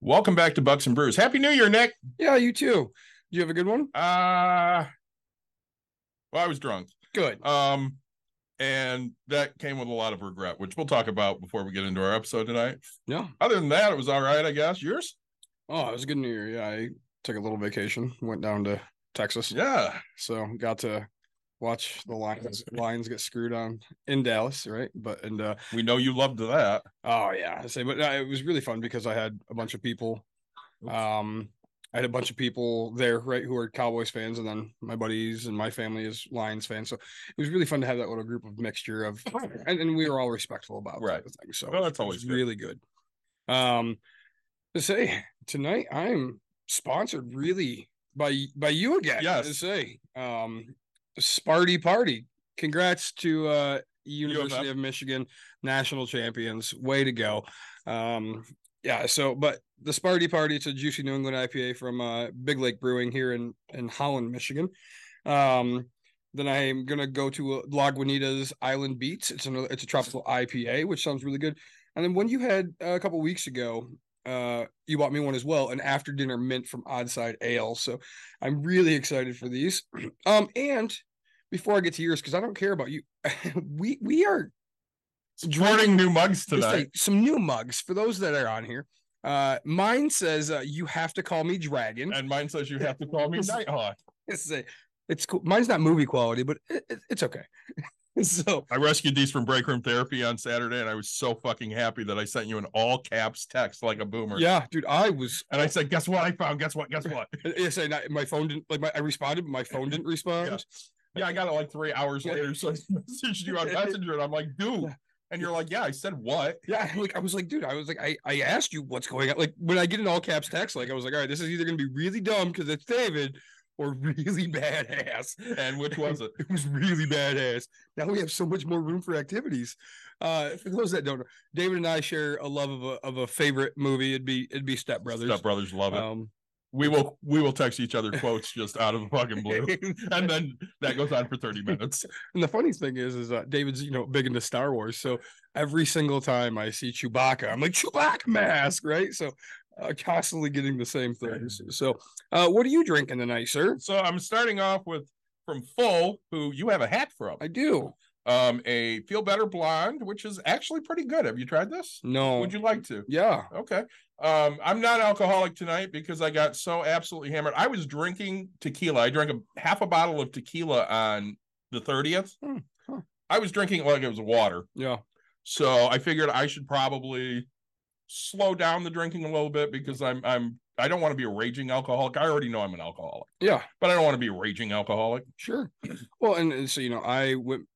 Welcome back to Bucks and Brews. Happy New Year, Nick. Yeah, you too. Do you have a good one? Uh well, I was drunk. Good. Um and that came with a lot of regret, which we'll talk about before we get into our episode tonight. Yeah. Other than that, it was all right, I guess. Yours? Oh, it was a good New Year. Yeah, I took a little vacation. Went down to Texas. Yeah. So got to watch the Lions Lions get screwed on in Dallas, right? But and uh We know you loved that. oh yeah, I say, but uh, it was really fun because I had a bunch of people. Um, I had a bunch of people there, right, who are Cowboys fans, and then my buddies and my family is Lions fans. So it was really fun to have that little group of mixture of, and, and we were all respectful about Right. the thing. So Well, that's always good. really good. Um, to say tonight I'm sponsored really by by you again. Yes. To say, um, Sparty Party. Congrats to uh University UFM. of Michigan national champions. Way to go. Um, yeah. So, but the Sparty Party, it's a juicy New England IPA from uh, Big Lake Brewing here in in Holland, Michigan. Um, then I'm gonna go to uh, Lagunitas Island Beats. It's another. It's a tropical IPA, which sounds really good. And then when you had uh, a couple weeks ago, uh, you bought me one as well, an after dinner mint from Odd Side Ale. So I'm really excited for these. Um, and before I get to yours, because I don't care about you, we we are Supporting new mugs like some new mugs for those that are on here. Uh, mine says uh, you have to call me Dragon. And mine says you have to call me Nighthawk. It's a, it's cool. Mine's not movie quality, but it, it- it's okay. so I rescued these from break room therapy on Saturday, and I was so fucking happy that I sent you an all caps text like a boomer. yeah, dude, I was. And I said, guess what I found? Guess what? Guess what? I say not, my phone didn't like my. I responded, but my phone didn't respond. Yeah, I got it like three hours Yeah. later. So I messaged you on Messenger, and I'm like, dude. And you're like, yeah, I said what? Yeah, like I was like, dude, I was like, I, I asked you what's going on. Like when I get an all caps text, like I was like, all right, this is either gonna be really dumb because it's David or really badass. And which was it? It was really badass. Now we have so much more room for activities. Uh, for those that don't know, David and I share a love of a of a favorite movie. It'd be it'd be Step Brothers. Step brothers love it. Um, we will we will text each other quotes just out of the fucking blue. And then that goes on for 30 minutes. and the funny thing is, is uh, David's you know big into Star Wars, so every single time I see Chewbacca, I'm like Chewbacca mask, right? So uh, constantly getting the same things. So, uh, what are you drinking tonight, sir? So I'm starting off with from Full, who you have a hat from. I do. Um, a Feel Better Blonde, which is actually pretty good. Have you tried this? No. Would you like to? Yeah. Okay. Um, I'm not alcoholic tonight because I got so absolutely hammered. I was drinking tequila. I drank a half a bottle of tequila on the 30th. Hmm, huh. I was drinking like it was water. Yeah. So I figured I should probably slow down the drinking a little bit because I'm I'm I don't want to be a raging alcoholic. I already know I'm an alcoholic, Yeah. but I don't want to be a raging alcoholic. Sure. Well, and, and so you know, I went.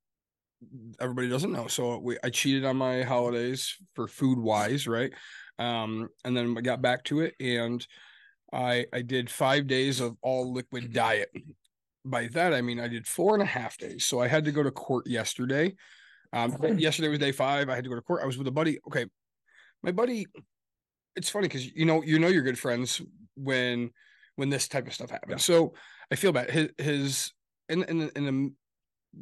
Everybody doesn't know, so we I cheated on my holidays for food wise, right? Um, and then I got back to it, and I I did five days of all liquid diet. By that I mean I did four and a half days. So I had to go to court yesterday. Um, yesterday was day five. I had to go to court. I was with a buddy. Okay, my buddy. It's funny because you know you know you're good friends when when this type of stuff happens. So I feel bad. His his in in in the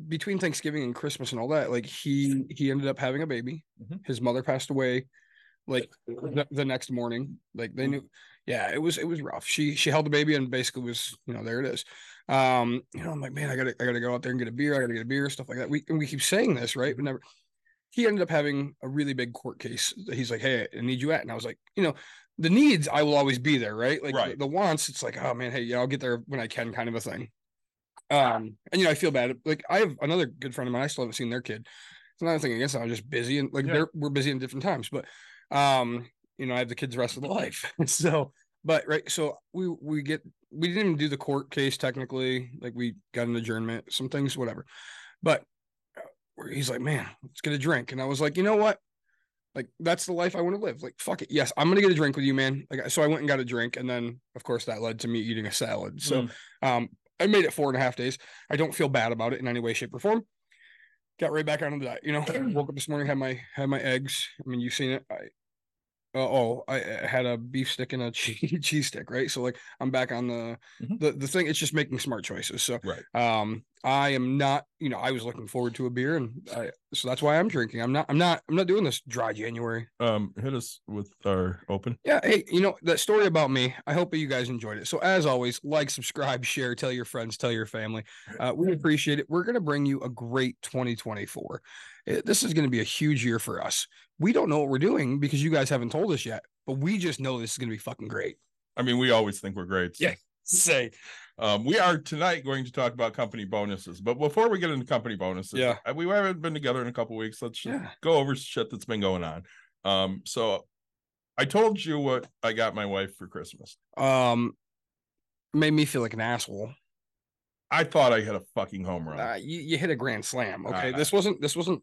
between Thanksgiving and Christmas and all that, like he he ended up having a baby. Mhm. His mother passed away, like the, the next morning. Like they knew, yeah, it was it was rough. She she held the baby and basically was you know there it is. Um, you know I'm like man, I gotta I gotta go out there and get a beer. I gotta get a beer, stuff like that. We and we keep saying this right, but never. He ended up having a really big court case. He's like, hey, I need you at, and I was like, you know, the needs I will always be there, right? Like Right. the, the wants, it's like, oh man, hey, yeah, I'll get there when I can, kind of a thing. Um, and you know, I feel bad. Like I have another good friend of mine. I still haven't seen their kid. It's another thing against them. I'm just busy and like Yeah. they're we're busy in different times. But um, you know, I have the kids the rest of the life. so, but right, so we we get we didn't even do the court case technically. Like we got an adjournment, some things, whatever. But uh, he's like, man, let's get a drink, and I was like, you know what? Like that's the life I want to live. Like fuck it. Yes, I'm gonna get a drink with you, man. Like so I went and got a drink, and then of course that led to me eating a salad. So Mm. um I made it four and a half days. I don't feel bad about it in any way, shape, or form. Got right back on the that. You know, woke up this morning, had my had my eggs. I mean, you've seen it. I uh, oh, I had a beef stick and a cheese, cheese stick, right? So like I'm back on the Mhm. the the thing. It's just making smart choices. So Right. um I am not, you know, I was looking forward to a beer, and I so that's why I'm drinking. I'm not, I'm not, I'm not doing this dry January. Um, hit us with our open. Yeah, hey, you know that story about me. I hope that you guys enjoyed it. So as always, like, subscribe, share, tell your friends, tell your family. Uh, we appreciate it. We're gonna bring you a great 2024. Uh, This is gonna be a huge year for us. We don't know what we're doing because you guys haven't told us yet, but we just know this is gonna be fucking great. I mean, we always think we're great. Yeah. Say, Um, we are tonight going to talk about company bonuses, but before we get into company bonuses, Yeah. uh, we haven't been together in a couple weeks. Let's just Yeah. go over shit that's been going on. Um, so I told you what I got my wife for Christmas. um, made me feel like an asshole. I thought I hit a fucking home run. Uh, you, you hit a grand slam. Okay, Uh, this wasn't, this wasn't.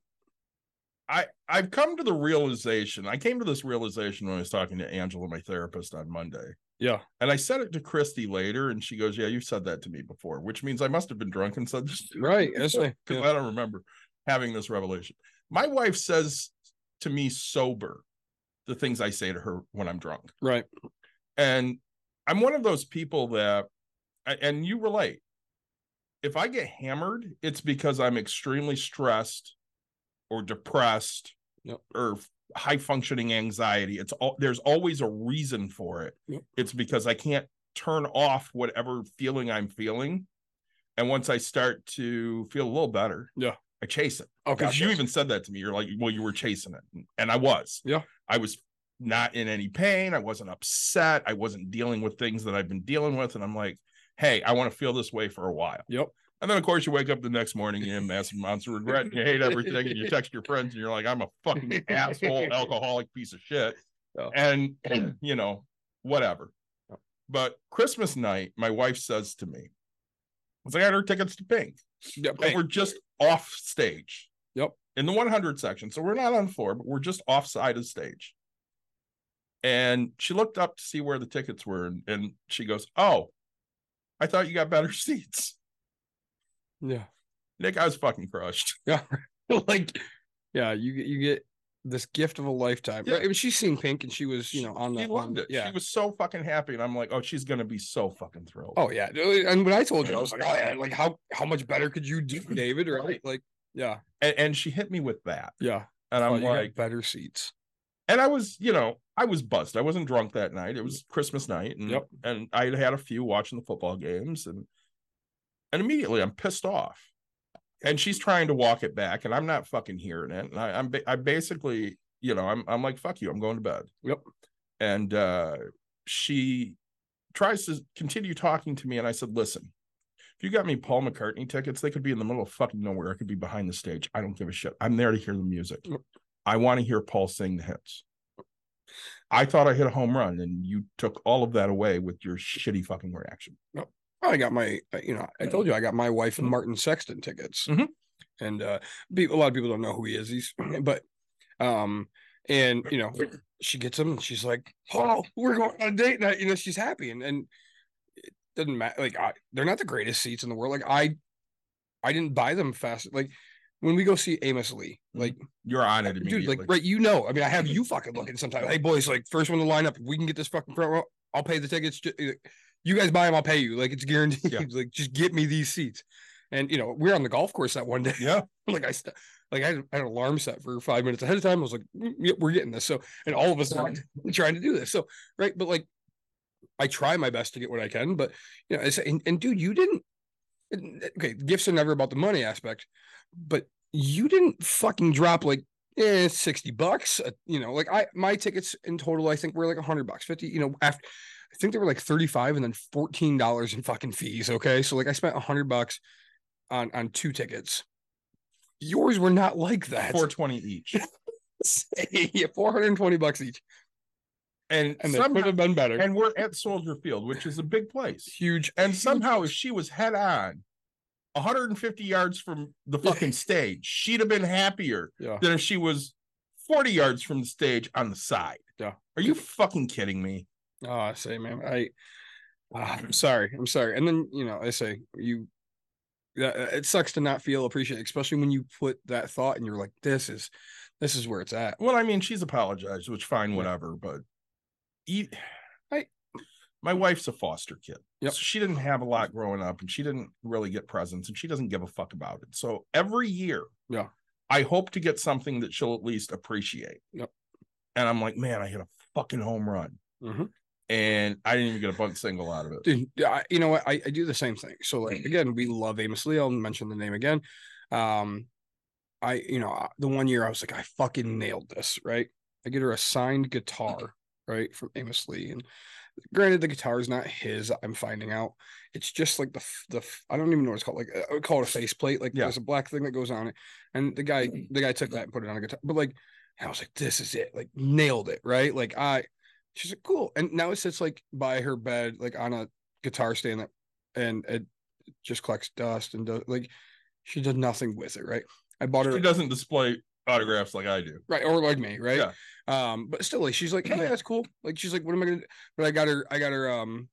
I I've come to the realization. I came to this realization when I was talking to Angela, my therapist, on Monday. Yeah. And I said it to Christy later, and she goes, "Yeah, you said that to me before," which means I must have been drunk and said this. Right. That's right. because Yeah. I don't remember having this revelation. My wife says to me sober the things I say to her when I'm drunk. Right. And I'm one of those people that and you relate. If I get hammered, it's because I'm extremely stressed or depressed Yep. or high functioning anxiety. It's all there's always a reason for it. Yep. It's because I can't turn off whatever feeling I'm feeling. And once I start to feel a little better, Yeah. I chase it. Oh, Because you even said that to me. You're like, well, you were chasing it. And I was. Yeah. I was not in any pain. I wasn't upset. I wasn't dealing with things that I've been dealing with. And I'm like, hey, I want to feel this way for a while. Yep. And then, of course, you wake up the next morning, you have massive amounts of regret, and you hate everything, and you text your friends, and you're like, I'm a fucking asshole, alcoholic piece of shit. Yeah. And, you know, whatever. Yep. But Christmas night, my wife says to me, I got her tickets to Pink. Yep. But we're just off stage. Yep. In the 100 section. So we're not on floor, but we're just off side of stage. And she looked up to see where the tickets were, and, and she goes, Oh, I thought you got better seats. Yeah. Nick, I was fucking crushed. Yeah. like, yeah, you get you get this gift of a lifetime. Yeah. I mean, she's seen Pink and she was, you know, on the She loved on- it. Yeah. She was so fucking happy. And I'm like, Oh, she's gonna be so fucking thrilled. Oh yeah. And when I told you, I was like, oh yeah, like how how much better could you do, David? Right? Like, yeah, And, and she hit me with that. yeah. And Oh, I'm got like, better seats. and I was, you know, I was buzzed. I wasn't drunk that night. It was Christmas night, and Yep. and I had had a few watching the football games, and and immediately I'm pissed off. And she's trying to walk it back, and I'm not fucking hearing it. And I, I'm ba- I basically, you know, I'm I'm like, fuck you, I'm going to bed. Yep. And uh she tries to continue talking to me, and I said, listen. If you got me Paul McCartney tickets, they could be in the middle of fucking nowhere. I could be behind the stage. I don't give a shit. I'm there to hear the music. Yep. I want to hear Paul sing the hits. I thought I hit a home run, and you took all of that away with your shitty fucking reaction. I got my, uh, you know, I told you I got my wife and Martin Sexton tickets, Mhm. and uh, a lot of people don't know who he is. He's, but, um, and you know, she gets them, and she's like, "Oh, we're going on a date night." You know, she's happy, and and it doesn't matter. Like, I, they're not the greatest seats in the world. Like, I, I didn't buy them fast. Like, when we go see Amos Lee, like, You're on it dude, immediately. like, right, you know, I mean, I have you fucking looking sometimes. Hey, boys, like, first one to line up. If we can get this fucking front row, I'll pay the tickets. You guys buy them, I'll pay you. Like, it's guaranteed. Yeah. like, just get me these seats. And you know, we are on the golf course that one day. Yeah. like I, st- like I had, I had an alarm set for five minutes ahead of time. I was like, "Mm, we're getting this. So, and all of us are trying to do this. So, right, but like, I try my best to get what I can. But you know, and, and dude, you didn't. Okay, gifts are never about the money aspect, but you didn't fucking drop like eh, 60 bucks. Uh, you know, like I my tickets in total, I think were like 100 bucks, 50, you know, after I think they were like 35 and then $14 in fucking fees. Okay. So like I spent a 100 bucks on on two tickets. Yours were not like that. 420 each. yeah, 420 bucks each. And, And somehow, could have been better. and we're at Soldier Field, which is a big place. huge. And huge somehow, if she was head on 150 yards from the fucking stage, she'd have been happier yeah. than if she was 40 yards from the stage on the side. Yeah. Are you fucking kidding me? Oh, I say, man, I, ah, I'm sorry, I'm sorry. And then you know, I say you, yeah, it sucks to not feel appreciated, especially when you put that thought and you're like, this is, this is where it's at. Well, I mean, she's apologized, which fine, whatever, but I, my wife's a foster kid. Yep. So she didn't have a lot growing up and she didn't really get presents and she doesn't give a fuck about it. So every year, Yeah. I hope to get something that she'll at least appreciate. Yep. And I'm like, man, I hit a fucking home run. Mhm. And I didn't even get a bunt single out of it. Dude, I, you know what? I, I do the same thing. So like again, we love Amos Lee. I'll mention the name again. Um, I you know the one year I was like, I fucking nailed this. Right? I get her a signed guitar, right, from Amos Lee, and granted the guitar is not his. I'm finding out it's just like the the I don't even know what it's called. Like I would call it a faceplate. Like Yeah. there's a black thing that goes on it, and the guy the guy took that and put it on a guitar. But like I was like, this is it. Like nailed it. Right? Like I. She's like, cool. And now it sits like by her bed, like on a guitar stand that and it just collects dust and does like she does nothing with it, right? I bought her She doesn't display autographs like I do. right or like me, right? Yeah. Um, but still like she's like, hey, that's cool. Like she's like, what am I gonna do? But I got her, I got her um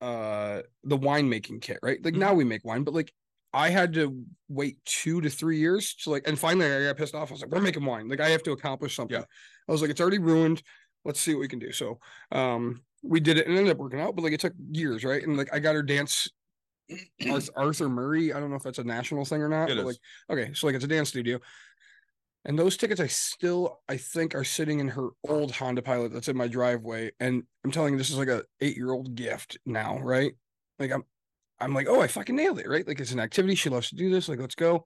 uh the winemaking kit, right? Like Mhm. now we make wine, but like I had to wait two to three years to like, and finally I got pissed off. I was like, we're making wine. Like I have to accomplish something. Yeah. I was like, it's already ruined. Let's see what we can do. So um we did it and it ended up working out, but like it took years, right? And like I got her dance Arth- Arthur Murray. I don't know if that's a national thing or not. It but is. like okay, so like it's a dance studio. And those tickets I still I think are sitting in her old Honda Pilot that's in my driveway. And I'm telling you, this is like a eight-year-old gift now, right? Like I'm I'm like, oh, I fucking nailed it, right? Like it's an activity. She loves to do this. Like, let's go.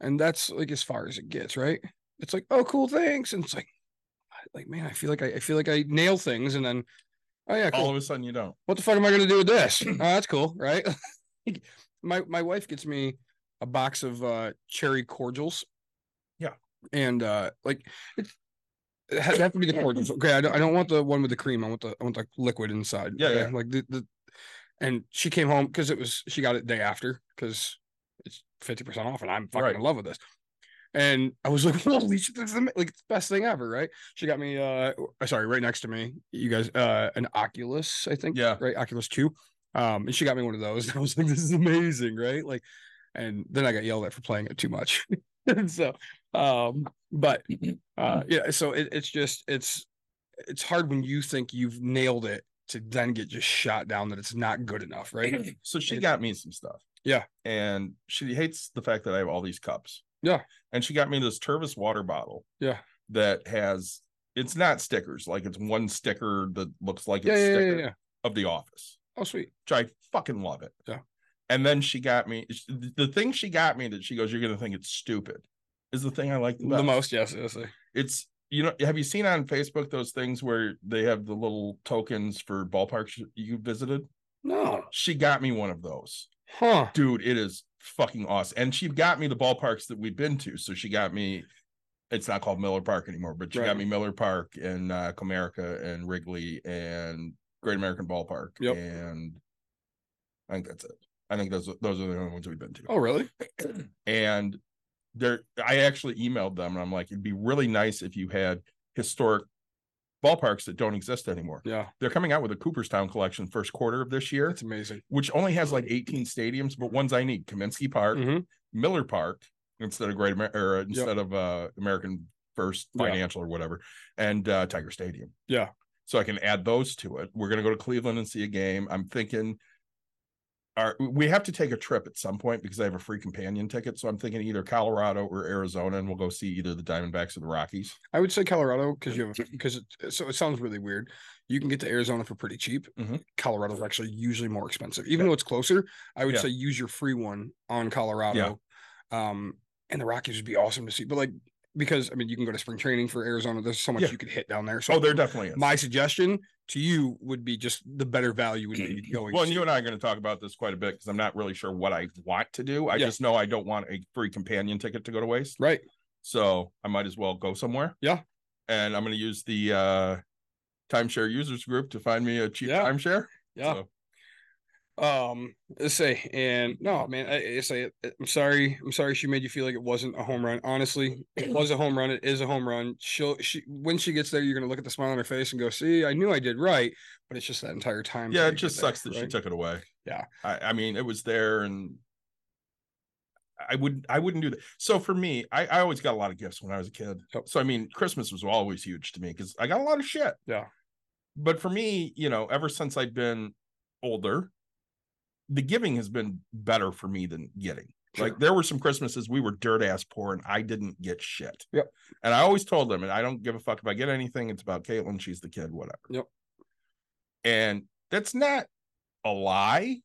And that's like as far as it gets, right? It's like, oh, cool, thanks. And it's like, like, man, I feel like I, I feel like I nail things, and then, oh yeah, cool All of a sudden, you don't. what the fuck am I gonna do with this? oh, that's cool, right? my my wife gets me a box of uh cherry cordials. Yeah. And uh like it's it has have to be the cordials. Okay, I don't, I don't want the one with the cream. I want the I want the liquid inside. Yeah, okay? yeah. Like the, the and she came home because it was she got it the day after because it's 50% off and I'm fucking Right. in love with this. And I was like, holy shit, this is the, like the best thing ever, right? She got me uh sorry, right next to me, you guys, uh an Oculus, I think. Yeah. Right, Oculus 2. Um, and she got me one of those. and I was like, this is amazing, right? Like, and then I got yelled at for playing it too much. and so um, but uh yeah, so it, it's just it's it's hard when you think you've nailed it to then get just shot down that it's not good enough, right? So she got me some stuff. Yeah. And she hates the fact that I have all these cups. Yeah. And she got me this Tervis water bottle. Yeah. That has it's not stickers, like it's one sticker that looks like it's yeah, yeah, yeah, sticker yeah, of the office. Oh, sweet. Which I fucking love it. Yeah. And then she got me the thing she got me that she goes, You're gonna think it's stupid, is the thing I like the, The most, yes. yes. It's you know, have you seen on Facebook those things where they have the little tokens for ballparks you visited? No. She got me one of those Huh. dude, it is fucking awesome. And she got me the ballparks that we've been to. So she got me, it's not called Miller Park anymore, but she Right. got me Miller Park and uh Comerica and Wrigley and Great American Ballpark. Yep. And I think that's it. I think those those are the only ones we've been to. Oh, really? And there I actually emailed them and I'm like, it'd be really nice if you had historic ballparks that don't exist anymore. Yeah. They're coming out with a Cooperstown collection first quarter of this year It's amazing. which only has like 18 stadiums, but ones I need: Comiskey Park, Mhm. Miller Park, instead of Great Amer- or instead of uh American First Yeah. Financial or whatever, and uh Tiger Stadium. Yeah. So I can add those to it. We're gonna go to Cleveland and see a game. I'm thinking. Our, we have to take a trip at some point because I have a free companion ticket. So I'm thinking either Colorado or Arizona, and we'll go see either the Diamondbacks or the Rockies. I would say Colorado because you have because so it sounds really weird. You can get to Arizona for pretty cheap. Mhm. is actually usually more expensive, even though it's closer. I would Yeah. say use your free one on Colorado. Um, and the Rockies would be awesome to see, but like because I mean you can go to spring training for Arizona. There's so much Yeah. you could hit down there. So Oh, there definitely is. my suggestion to you would be just the better value would be going. Well, and you and I are going to talk about this quite a bit because I'm not really sure what I want to do. I Yeah. just know I don't want a free companion ticket to go to waste. right. So I might as well go somewhere. Yeah. And I'm going to use the uh timeshare users group to find me a cheap Yeah. timeshare. Yeah. So, Um, let's say, and no, man, I, I say, I'm sorry, I'm sorry she made you feel like it wasn't a home run. Honestly, it was a home run. It is a home run. She'll, she, when she gets there, you're gonna look at the smile on her face and go, "See, I knew I did right," but it's just that entire time. Yeah, it just get there, sucks that she took it away. Yeah. I, I mean, it was there and I would I wouldn't do that. So for me, I, I always got a lot of gifts when I was a kid. So I mean, Christmas was always huge to me because I got a lot of shit. Yeah. But for me, you know, ever since I've been older, the giving has been better for me than getting. Sure. Like there were some Christmases we were dirt ass poor and I didn't get shit. Yep. And I always told them, and I don't give a fuck if I get anything. It's about Caitlin. She's the kid, whatever. Yep. And that's not a lie,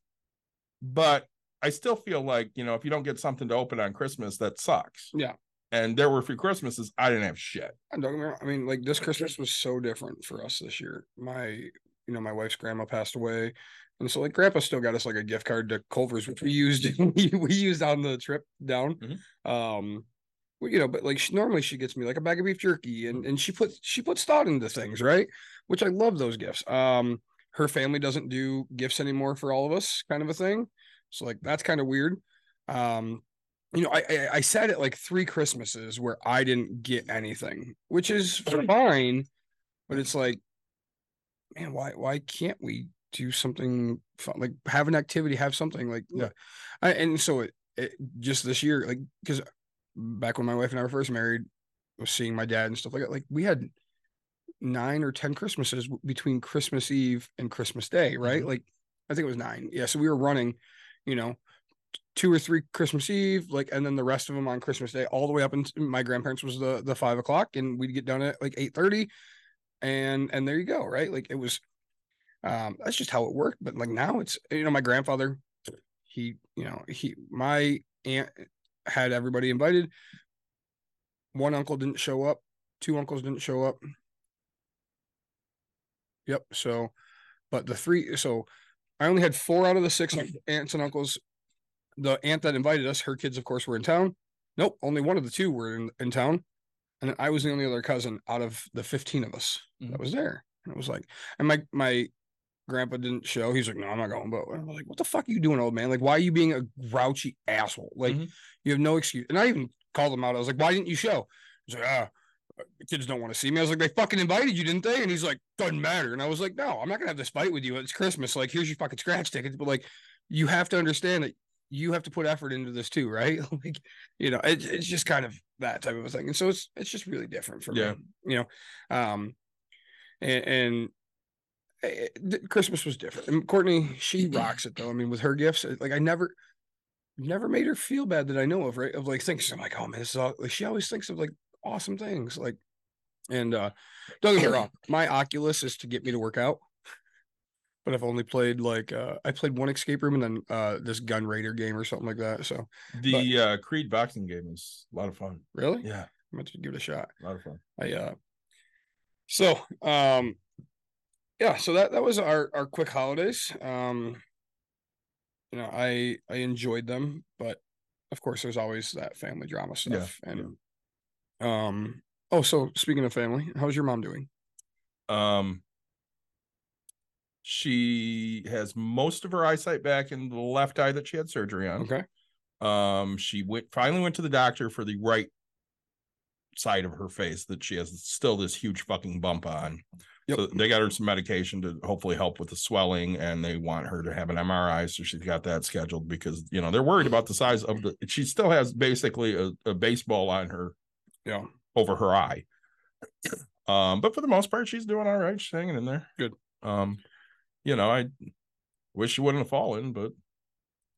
but I still feel like, you know, if you don't get something to open on Christmas, that sucks. Yeah. And there were a few Christmases I didn't have shit. And don't wrong, I mean, like this Christmas was so different for us this year. My, you know, my wife's grandma passed away, and so like Grandpa still got us like a gift card to Culver's, which we used we, used on the trip down. Mhm. Um, well, you know, but like she, normally she gets me like a bag of beef jerky, and and she put she puts thought into things, right? Which I love those gifts. Um, her family doesn't do gifts anymore for all of us, kind of a thing. So like that's kind of weird. Um, you know, I, I I said it like three Christmases where I didn't get anything, which is fine, but it's like, man, why why can't we do something fun? Like have an activity, have something like Yeah. I, and so it, it just this year, like because back when my wife and I were first married, was seeing my dad and stuff like that. Like we had nine or ten Christmases between Christmas Eve and Christmas Day, right? Mhm. Like I think it was nine. Yeah, so we were running, you know, two or three Christmas Eve, like, and then the rest of them on Christmas Day, all the way up until my grandparents was the the five o'clock, and we'd get done at like eight thirty, and and there you go, right? Like it was, um, that's just how it worked. But like now, it's you know, my grandfather, he, you know, he, my aunt had everybody invited. One uncle didn't show up. Two uncles didn't show up. Yep. So, but the three, so I only had four out of the six aunts and uncles. The aunt that invited us, her kids, of course, were in town. Nope, only one of the two were in, in town. And I was the only other cousin out of the 15 of us that Mhm. was there. And it was like, and my, my grandpa didn't show. He's like, no, I'm not going. But I was like, what the fuck are you doing, old man? Like, why are you being a grouchy asshole? Like, Mhm. you have no excuse. And I even called him out. I was like, why didn't you show? He's like, ah, kids don't want to see me. I was like, they fucking invited you, didn't they? And he's like, doesn't matter. And I was like, no, I'm not gonna have this fight with you. It's Christmas. Like, here's your fucking scratch tickets. But like, you have to understand that you have to put effort into this too, right? like, you know, it, it's just kind of that type of a thing. And so it's it's just really different for Yeah. me, you know. Um, and, and Christmas was different. And Courtney, she rocks it though. I mean, with her gifts, eh, like I never, never made her feel bad that I know of, right? Of like thinks I'm like, oh man, this is all. Like she always thinks of like awesome things, like. And uh don't get me wrong, my Oculus is to get me to work out. But I've only played like uh I played one escape room and then uh this gun raider game or something like that. So The uh Creed boxing game is a lot of fun. really, Yeah, I'm going to give it a shot. a lot of fun. I uh so um yeah, so that that was our our quick holidays. Um you know, I I enjoyed them, but of course there's always that family drama Yeah, stuff. And um oh so speaking of family, how's your mom doing? Um, she has most of her eyesight back in the left eye that she had surgery on. Okay. Um, she went finally went to the doctor for the right side of her face that she has still this huge fucking bump on. Yep. So they got her some medication to hopefully help with the swelling, and they want her to have an MRI. So she's got that scheduled because you know they're worried about the size of the. She still has basically a, a baseball on her Yeah. over her eye. Um, but for the most part, she's doing all right. She's hanging in there. Good. Um, you know, I wish she wouldn't have fallen, but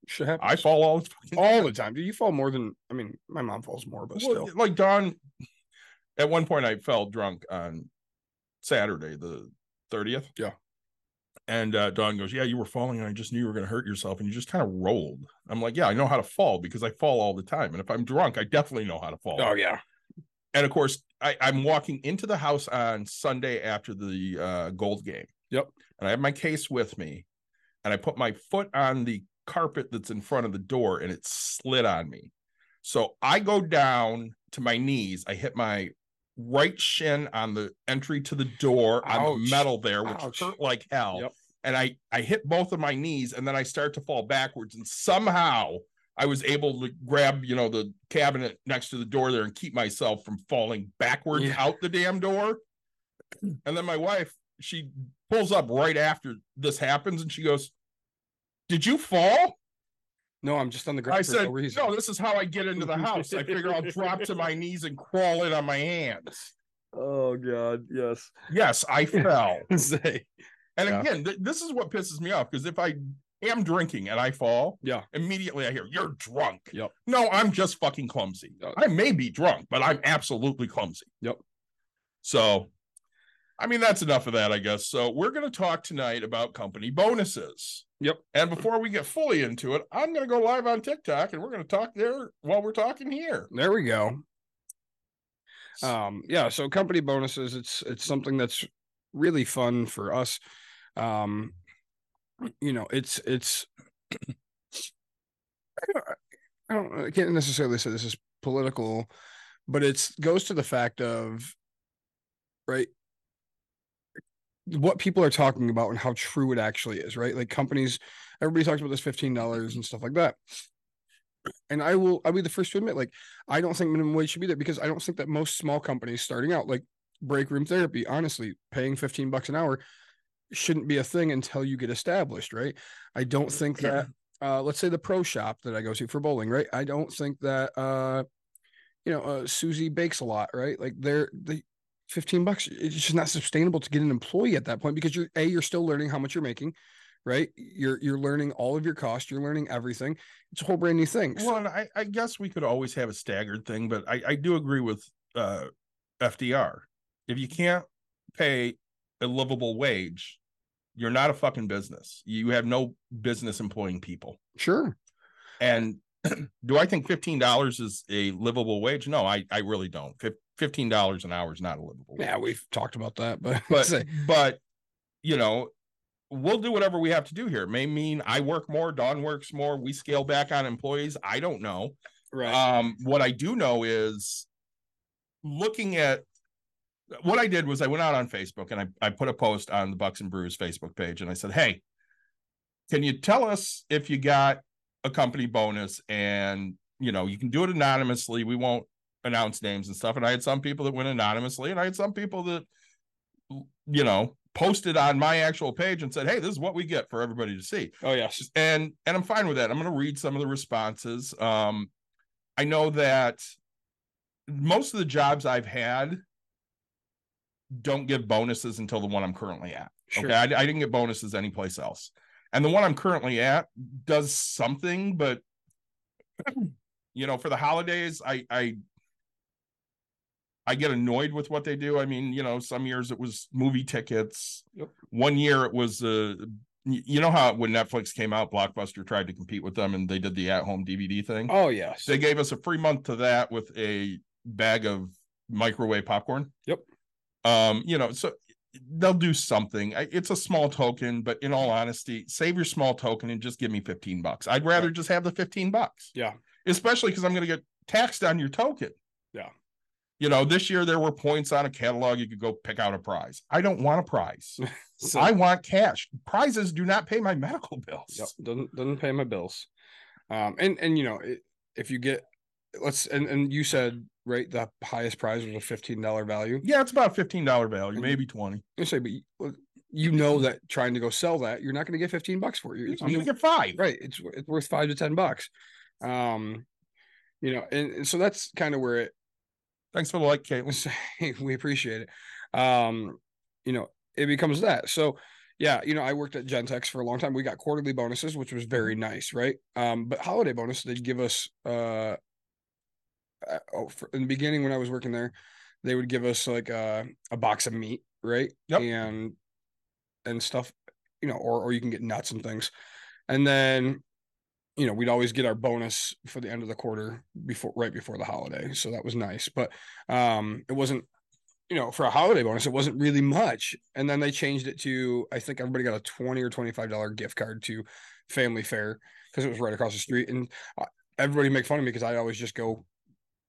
Shit happens. I fall all the all the time. Do you fall more than I mean my mom falls more, but Well, still. like Don. at one point I fell drunk on Saturday, the 30th. Yeah. And uh, Dawn goes, Yeah, you were falling, and I just knew you were going to hurt yourself. And you just kind of rolled. I'm like, Yeah, I know how to fall because I fall all the time. And if I'm drunk, I definitely know how to fall. Oh yeah. And of course, I, I'm walking into the house on Sunday after the uh, gold game. Yep. And I have my case with me, and I put my foot on the carpet that's in front of the door, and it slid on me. So I go down to my knees. I hit my right shin on the entry to the door on Ouch. the metal there, which Ouch. hurt like hell. Yep. and I I hit both of my knees and then I start to fall backwards and somehow I was able to grab, you know, the cabinet next to the door there and keep myself from falling backwards Yeah. out the damn door. And then my wife, she pulls up right after this happens and she goes, Did you fall? No, I'm just on the ground. I for said, no reason. No, this is how I get into the house. I figure I'll drop to my knees and crawl in on my hands. Oh God, yes. Yes, I fell. Say, And Yeah. again, th- this is what pisses me off because if I am drinking and I fall, yeah, immediately I hear you're drunk. Yep. No, I'm just fucking clumsy. Uh, I may be drunk, but I'm absolutely clumsy. Yep. So, I mean, that's enough of that, I guess. So, we're going to talk tonight about company bonuses. Yep. And before we get fully into it, I'm going to go live on TikTok and we're going to talk there while we're talking here. there we go. Um, yeah, so company bonuses, it's it's something that's really fun for us. Um, you know, it's it's I don't I can't necessarily say this is political, but it's goes to the fact of right what people are talking about and how true it actually is, right? Like companies, everybody talks about this $15 and stuff like that. And I will I'll be the first to admit, like, I don't think minimum wage should be there because I don't think that most small companies starting out, like break room therapy, honestly, paying 15 bucks an hour shouldn't be a thing until you get established, right? I don't think that uh let's say the pro shop that I go to for bowling, right? I don't think that uh you know uh Susie bakes a lot, right? Like they're the 15 bucks, it's just not sustainable to get an employee at that point because you're a you're still learning how much you're making, right? You're you're learning all of your costs, you're learning everything. It's a whole brand new thing. So- Well, and I, I guess we could always have a staggered thing, but I, I do agree with uh, FDR. If you can't pay a livable wage, you're not a fucking business. You have no business employing people. sure. And do I think fifteen dollars is a livable wage? No, I I really don't. Fifteen dollars an hour is not a livable. Wage. Yeah, wage. we've talked about that, but but but you know we'll do whatever we have to do here it may mean i work more don works more we scale back on employees i don't know right. um what i do know is looking at what i did was i went out on facebook and i, I put a post on the bucks and brews facebook page and i said hey can you tell us if you got a company bonus and you know you can do it anonymously. We won't announce names and stuff. And i had some people that went anonymously and i had some people that you know posted on my actual page and said hey this is what we get for everybody to see. Oh yes. and and i'm fine with that. I'm going to read some of the responses. Um i know that most of the jobs i've had don't give bonuses until the one i'm currently at. Sure. okay? I, I didn't get bonuses anyplace else and the one i'm currently at does something but you know for the holidays i i I get annoyed with what they do. I mean, you know, some years it was movie tickets. Yep. One year it was uh you know how when Netflix came out, Blockbuster tried to compete with them and they did the at-home DVD thing. Oh yes. They gave us a free month to that with a bag of microwave popcorn. Yep. Um, you know, so they'll do something. It's a small token, but in all honesty, save your small token and just give me 15 bucks. I'd rather Right. just have the 15 bucks. Yeah. Especially because I'm going to get taxed on your token. Yeah. You know, this year there were points on a catalog. You could go pick out a prize. I don't want a prize. So- I want cash. Prizes do not pay my medical bills. Yep, doesn't doesn't pay my bills. Um, and and you know, it, if you get, let's and and you said right, the highest prize was a fifteen dollar value. Yeah, it's about $15 value, Mhm. maybe 20. I say, but you, know that trying to go sell that, you're not going to get fifteen bucks for it. You're- you- gonna get five. right, it's it's worth five to ten bucks. Um, you know, and, and so that's kind of where it Thanks for the like, Caitlin. we appreciate it. Um, you know, it becomes that. So yeah, you know, I worked at Gentex for a long time. We got quarterly bonuses, which was very nice, right? Um, but holiday bonus, they'd give us uh, in the beginning when I was working there, they would give us like a, a box of meat, right? Yep. And and stuff, you know, or or you can get nuts and things. And then you know, we'd always get our bonus for the end of the quarter before right before the holiday. So that was nice. But um it wasn't you know, for a holiday bonus, it wasn't really much. And then they changed it to I think everybody got a 20 or 25 dollar gift card to Family Fare because it was right across the street and uh, everybody make fun of me because I always just go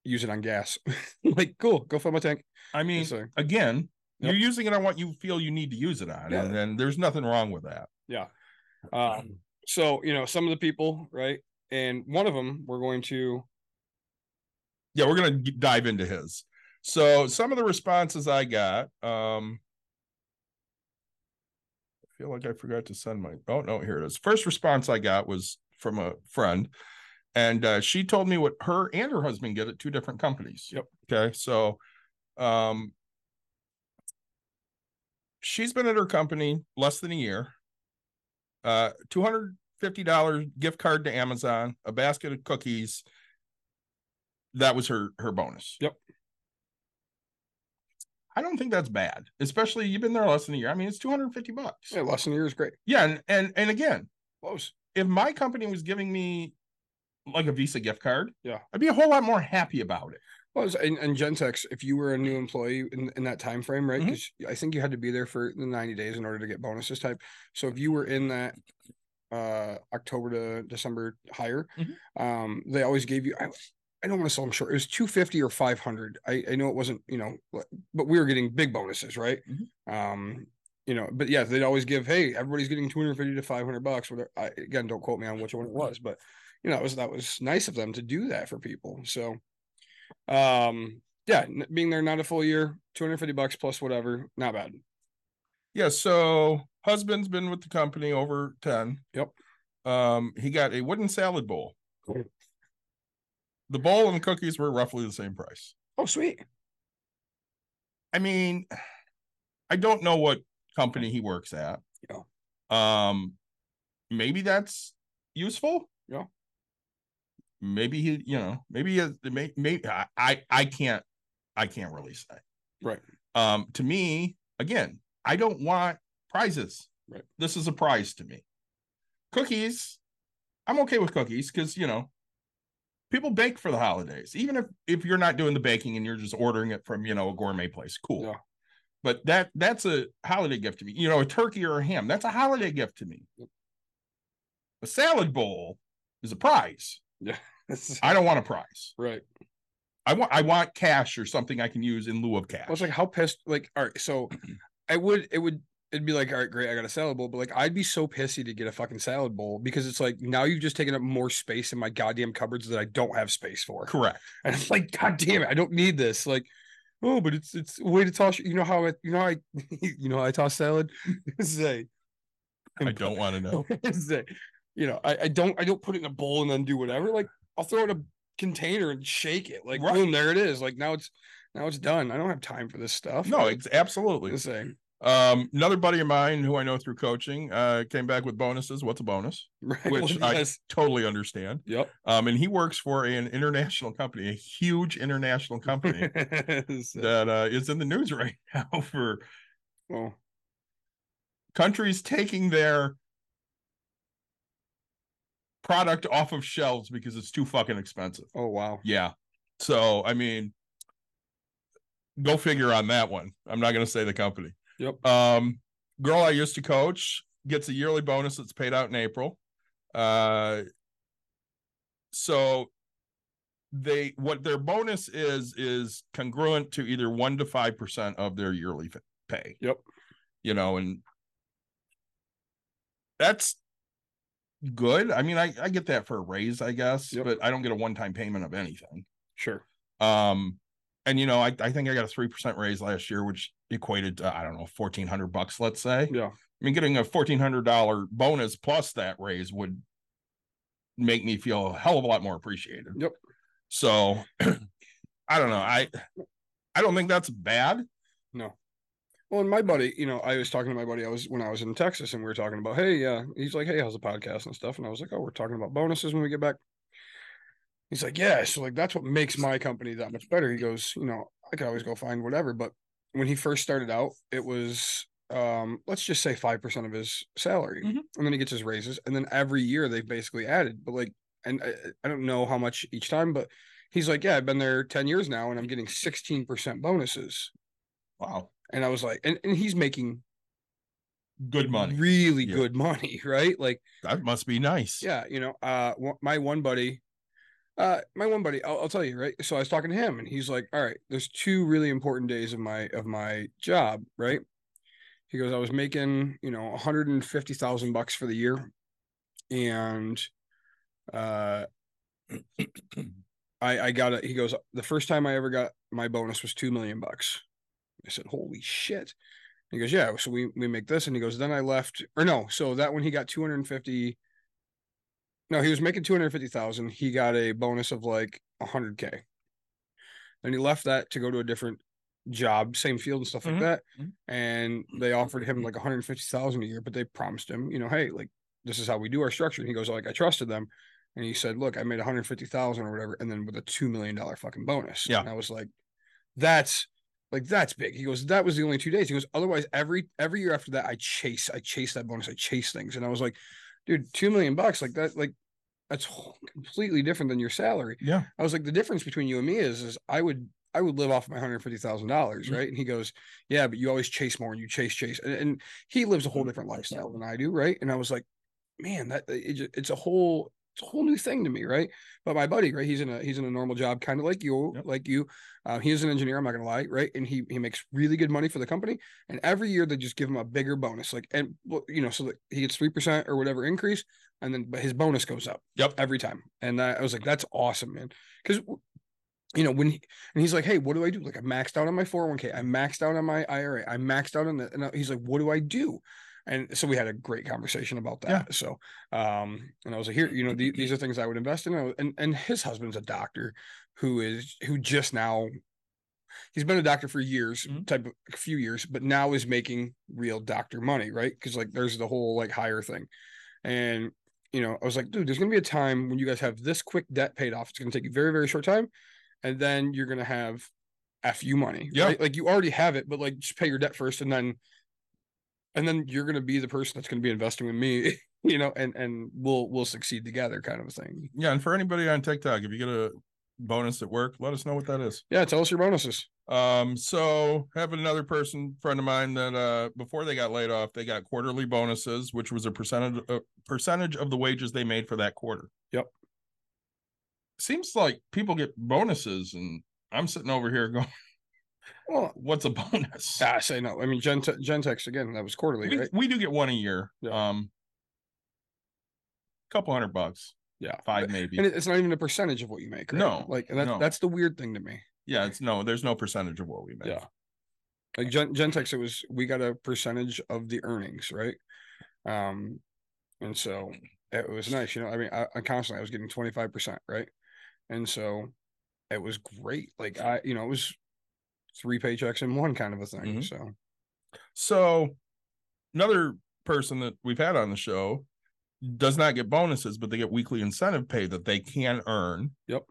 use it on gas. like, cool, go fill my tank. I mean, again, Yep. you're using it on what you feel you need to use it on, Yeah. and, and there's nothing wrong with that. Yeah. Um, so you know, some of the people, right? And one of them, we're going to. yeah, we're gonna dive into his. So some of the responses I got, um I feel like I forgot to send my oh no, here it is. First response I got was from a friend, and uh, she told me what her and her husband get at two different companies. Yep. Okay, so um she's been at her company less than a year. Uh, two hundred fifty dollars gift card to Amazon, a basket of cookies. That was her her bonus. Yep. I don't think that's bad, especially you've been there less than a year. I mean, it's two hundred fifty bucks. Yeah, less than a year is great. Yeah, and and and again, Close. if my company was giving me like a Visa gift card, Yeah. I'd be a whole lot more happy about it. Well, and, and Gentex, if you were a new employee in, in that time frame, right? Because I think you had to be there for the 90 days in order to get bonuses type. So if you were in that uh October to December hire, Mhm. um, they always gave you I, I don't want to sell them short. It was 250 or 500. I, I know it wasn't, you know, but- we were getting big bonuses, right? Um, you know, but yeah, they'd always give, hey, everybody's getting 250 to 500 bucks. Whatever. I, again, don't quote me on which one it was, but you know, that was that was nice of them to do that for people. So, um, yeah, being there not a full year, 250 bucks plus whatever, not bad. Yeah, so husband's been with the company over 10. Yep. Um, he got a wooden salad bowl. Cool. The bowl and the cookies were roughly the same price. Oh, sweet. I mean, I don't know what company he works at. Yeah. Um, maybe that's useful. Yeah. Maybe he, you know, maybe he has, may, may, I, I, I can't, I can't really say. Right. Um, to me, again, I don't want prizes. Right. This is a prize to me. Cookies, I'm okay with cookies because you know, people bake for the holidays. Even if if you're not doing the baking and you're just ordering it from you know a gourmet place, cool. Yeah. But that that's a holiday gift to me. You know, a turkey or a ham, that's a holiday gift to me. Yep. A salad bowl is a prize. Yeah. I don't want a prize. right. I want I want cash or something I can use in lieu of cash. Well, it's like how pissed. Like, all right, so I would, it would, it'd be like, all right, great, I got a salad bowl, but like, I'd be so pissy to get a fucking salad bowl because it's like now you've just taken up more space in my goddamn cupboards that I don't have space for. Correct. And it's like, God damn it, I don't need this. Like, oh, but it's it's a way to toss. You know how I, you know how I, you know how I toss salad. Say, I don't want to know. Say, you know, I, I don't I don't put it in a bowl and then do whatever. Like, I'll throw it in a container and shake it. Like, Right. boom, there it is. Like now it's now it's done. I don't have time for this stuff. No, it's absolutely. the same. Um, another buddy of mine who I know through coaching uh came back with bonuses. What's a bonus? Right. Which well, I yes. totally understand. Yep. Um, and he works for an international company, a huge international company that uh, is in the news right now for well, countries taking their product off of shelves because it's too fucking expensive. oh wow. Yeah. So I mean, go figure on that one. I'm not going to say the company. Yep. Um, girl I used to coach gets a yearly bonus that's paid out in April. Uh, so they what their bonus is is congruent to either one to five percent of their yearly pay. Yep. You know, and that's good. I mean, I I get that for a raise, I guess, Yep. but I don't get a one time payment of anything. Sure. Um, and you know, I, I think I got a three percent raise last year, which equated to I don't know fourteen hundred bucks, let's say. Yeah. I mean, getting a fourteen hundred dollar bonus plus that raise would make me feel a hell of a lot more appreciated. Yep. So, I don't know. I I don't think that's bad. No. Well, and my buddy, you know, I was talking to my buddy. I was when I was in Texas, and we were talking about, hey, yeah. He's like, hey, how's the podcast and stuff? And I was like, oh, we're talking about bonuses when we get back. He's like, yeah. So like, that's what makes my company that much better. He goes, you know, I could always go find whatever, but when he first started out, it was um let's just say 5% of his salary Mhm. and then he gets his raises and then every year they've basically added but like and I, I don't know how much each time but he's like yeah i've been there 10 years now and i'm getting 16% bonuses Wow, and I was like, and, and he's making good money. really Yeah. good money, right? Like, That must be nice. yeah, you know, uh, my one buddy, uh, my one buddy, I'll, I'll tell you, right? So I was talking to him, and he's like, "All right, there's two really important days of my of my job, right?" he goes, I was making, you know, 150,000 bucks for the year. And uh I I got it. He goes, the first time I ever got my bonus was two million bucks. I said, Holy shit. He goes, Yeah, so we we make this. And he goes, Then I left or no, so that when he got 250. No, he was making 250,000. He got a bonus of like 100k. Then he left that to go to a different job, same field and stuff Mhm, like that. mhm. And they offered him like 150,000 a year, but they promised him, you know, hey, like this is how we do our structure. And he goes, like, I trusted them. And he said, Look, I made 150,000 or whatever, and then with a two million dollar fucking bonus. Yeah. And I was like, That's like that's big. He goes, That was the only two days. He goes, Otherwise, every every year after that, I chase, I chase that bonus, I chase things. And I was like, dude, two million bucks, like that, like that's completely different than your salary. Yeah. I was like, the difference between you and me is, is I would, I would live off my hundred fifty thousand dollars, Mhm. right? And he goes, yeah, but you always chase more and you chase, chase, and, and he lives a whole different lifestyle than I do, right? And I was like, man, that it, it's a whole, it's a whole new thing to me, right? But my buddy, right, he's in a he's in a normal job, kind of like you, Yep. like you. Uh, he is an engineer. I'm not gonna lie, right? And he he makes really good money for the company. And every year they just give him a bigger bonus, like and you know, so that he gets three percent or whatever increase, and then but his bonus goes up. Yep. every time. And I, was like, that's awesome, man. Because you know when he and he's like, hey, what do I do? Like I maxed out on my 401k, I maxed out on my IRA, I maxed out on the. And he's like, what do I do? And so we had a great conversation about that. Yeah. So, um, and I was like, here, you know, the- these are things I would invest in. And was- And and his husband's a doctor who is who just now he's been a doctor for years, Mhm. type of a few years, but now is making real doctor money, right? Because like there's the whole like hire thing. And you know, I was like, dude, there's gonna be a time when you guys have this quick debt paid off. It's gonna take you very, very short time, and then you're gonna have fu money. Yeah. right? like you already have it, but like just pay your debt first, and then and then you're gonna be the person that's gonna be investing with me, you know, and and we'll we'll succeed together, kind of a thing. Yeah. And for anybody on TikTok, if you get a bonus at work, let us know what that is. Yeah, tell us your bonuses. Um, so have another person, friend of mine, that uh before they got laid off, they got quarterly bonuses, which was a percentage a percentage of the wages they made for that quarter. Yep. Seems like people get bonuses, and I'm sitting over here going, Well, "What's a bonus?" I say no. I mean, Gen Gentex again. That was quarterly, we, right? we do get one a year. Yeah. Um, couple hundred bucks, Yeah, five maybe. and it's not even a percentage of what you make. Right? No, like that, no. that's the weird thing to me. yeah, it's no, there's no percentage of what we make. Yeah. Like Gen Gentex, it was we got a percentage of the earnings, right? Um, and so it was nice, you know. I mean, I, I constantly I was getting twenty five percent, right? And so it was great. Like I, you know, it was three paychecks in one kind of a thing. Mhm. So So another person that we've had on the show does not get bonuses, but they get weekly incentive pay that they can earn. Yep.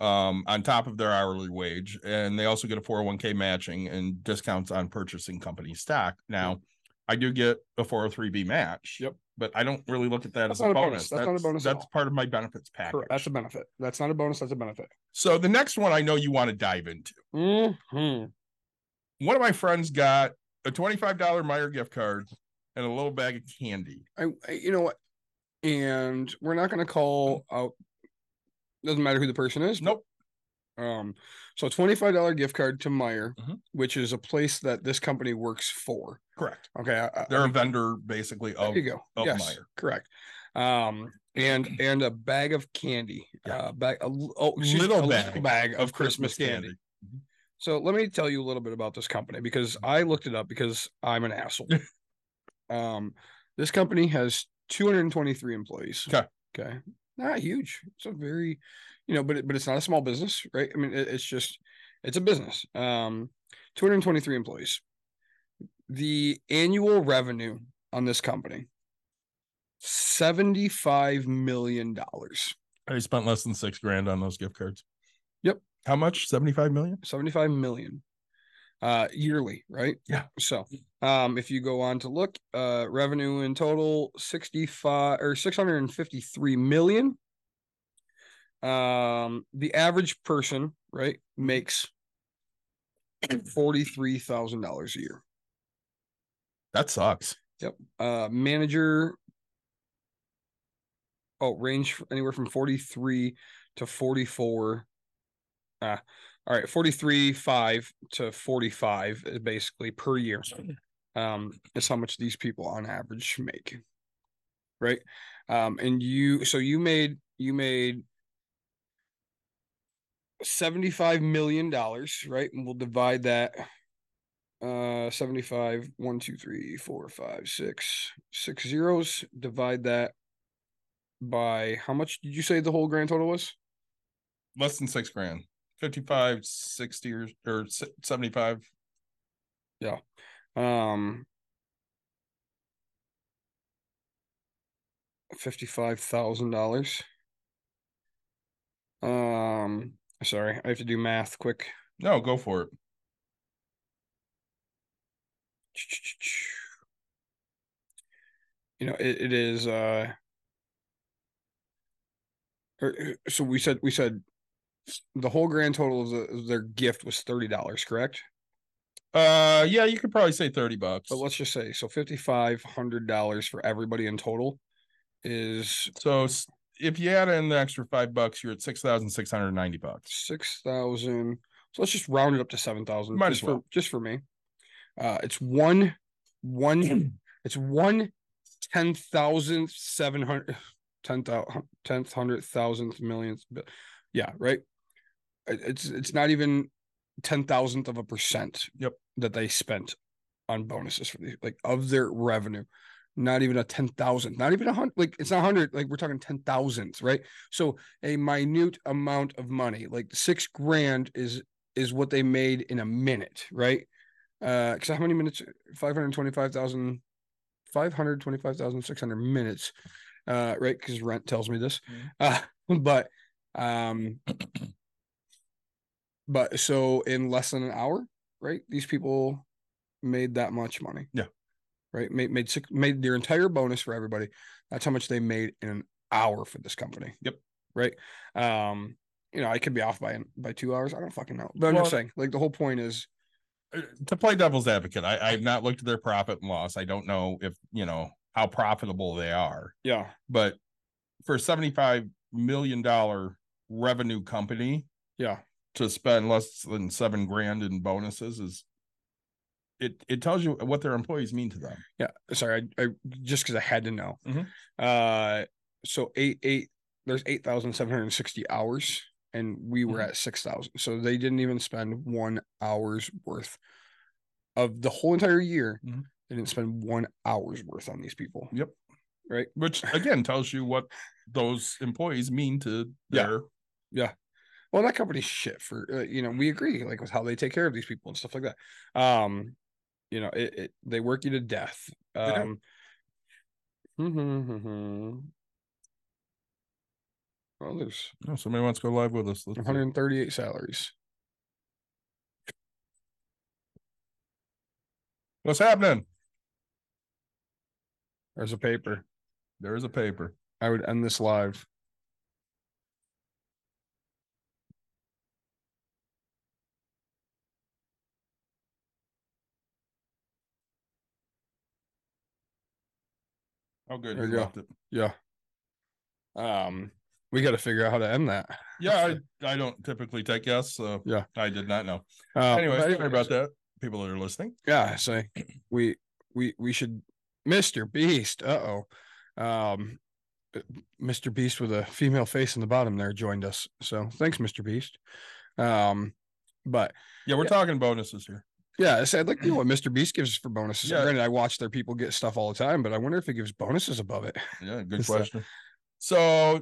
Um, on top of their hourly wage, and they also get a 401k matching and discounts on purchasing company stock. Now, I do get a 403b match. Yep. But I don't really look at that That's as a not a bonus. bonus. That's not a bonus at That's all. part of my benefits package. correct. that's a benefit. That's not a bonus. That's a benefit. so the next one I know you want to dive into. hmm One of my friends got a $25 Meijer gift card and a little bag of candy. I, I you know what? And we're not going to call out. Doesn't matter who the person is. Nope. Um, so twenty five dollar gift card to Meijer, Mhm. which is a place that this company works for. Correct. Okay, I- I- They're a vendor basically there you go. of yes, Meijer. correct. Um, and and a bag of candy. Yeah. Uh, bag a oh excuse me, Little bag bag of, of Christmas, Christmas candy. candy. So let me tell you a little bit about this company because I looked it up because I'm an asshole. um, this company has 223 employees. Okay. Okay. Not huge. It's a very, you know, but it, but it's not a small business, right? I mean, it, it's just it's a business. Um, 223 employees. The annual revenue on this company, 75 million dollars. I spent less than six grand on those gift cards. Yep. How much? 75 million? 75 million uh yearly right Yeah. so um if you go on to look uh revenue in total 65 or 653 million um the average person right makes $43,000 a year That sucks. Yep. Uh manager oh range anywhere from 43 to 44 uh all right 43 5 to 45 is basically per year um, is how much these people on average make. Right. Um, and you, so you made, you made $75 million, right? And we'll divide that. Uh, 75, one, two, three, four, five, six, six zeros. Divide that by how much did you say the whole grand total was? Less than six grand. 55, 60 or, or se- 75. Um, fifty-five thousand dollars. Um, sorry, I have to do math quick. No, go for it. You know, it, it is uh uh, so we said we said the whole grand total of, the, of their gift was thirty dollars, correct? Uh, yeah, you could probably say 30 bucks. But let's just say so fifty-five hundred dollars for everybody in total is So if you add in the extra five bucks, you're at 6,690 bucks. six thousand. So let's just round it up to seven thousand. Might just as well. for just for me. Uh, it's one, one. it's one ten thousand seven hundred, ten thousand, tenth hundred thousandth millionth. but- Yeah, right. It- It's it's not even ten thousandth of a percent. Yep. That they spent on bonuses for the like of their revenue. Not even a ten thousand, not even a hundred, like it's not hundred, like we're talking ten thousandths, right? So a minute amount of money, like six grand is is what they made in a minute, right? Uh, because how many minutes? 525,000, 525,600 minutes, uh, right? Because rent tells me this. Uh, but, um, but so in less than an hour, right? These people made that much money. Yeah. Right. Made, made six, made their entire bonus for everybody. That's how much they made in an hour for this company. Yep. Right. Um, you know, I could be off by by two hours. I don't fucking know. But I'm just saying, like the whole point is Uh, To play devil's advocate, I, I've not looked at their profit and loss. I don't know if, you know, how profitable they are. yeah, But for a $75 million revenue company, yeah, to spend less than seven grand in bonuses is it it tells you what their employees mean to them. yeah. Sorry, I, I just because I had to know. Mhm. Uh so eight eight there's eight thousand seven hundred and sixty hours and we were Mhm. at six thousand. So they didn't even spend one hour's worth of the whole entire year. Mhm. They didn't spend one hour's worth on these people. Yep. Right. Which again tells you what those employees mean to their Yeah. their Well, that company's shit for uh, you know. We agree, like with how they take care of these people and stuff like that. Um, you know, it, it they work you to death. Um, mhm, well, there's Oh, somebody wants to go live with us. Let's see. 138 salaries. What's happening? There's a paper. There is a paper. I would end this live. Oh, good. There You go. it. Yeah. Um, we got to figure out how to end that. Yeah, I, I don't typically take guests, so Yeah. I did not know. Um, Anyways, sorry about that. People that are listening. yeah so we we we should mr beast uh-oh um uh, mr beast with a female face in the bottom there joined us so thanks mr beast um but Yeah, we're Yeah. talking bonuses here. Yeah so i'd like to know what mr beast gives us for bonuses Yeah. granted i watch their people get stuff all the time but i wonder if he gives bonuses above it Yeah, good question. So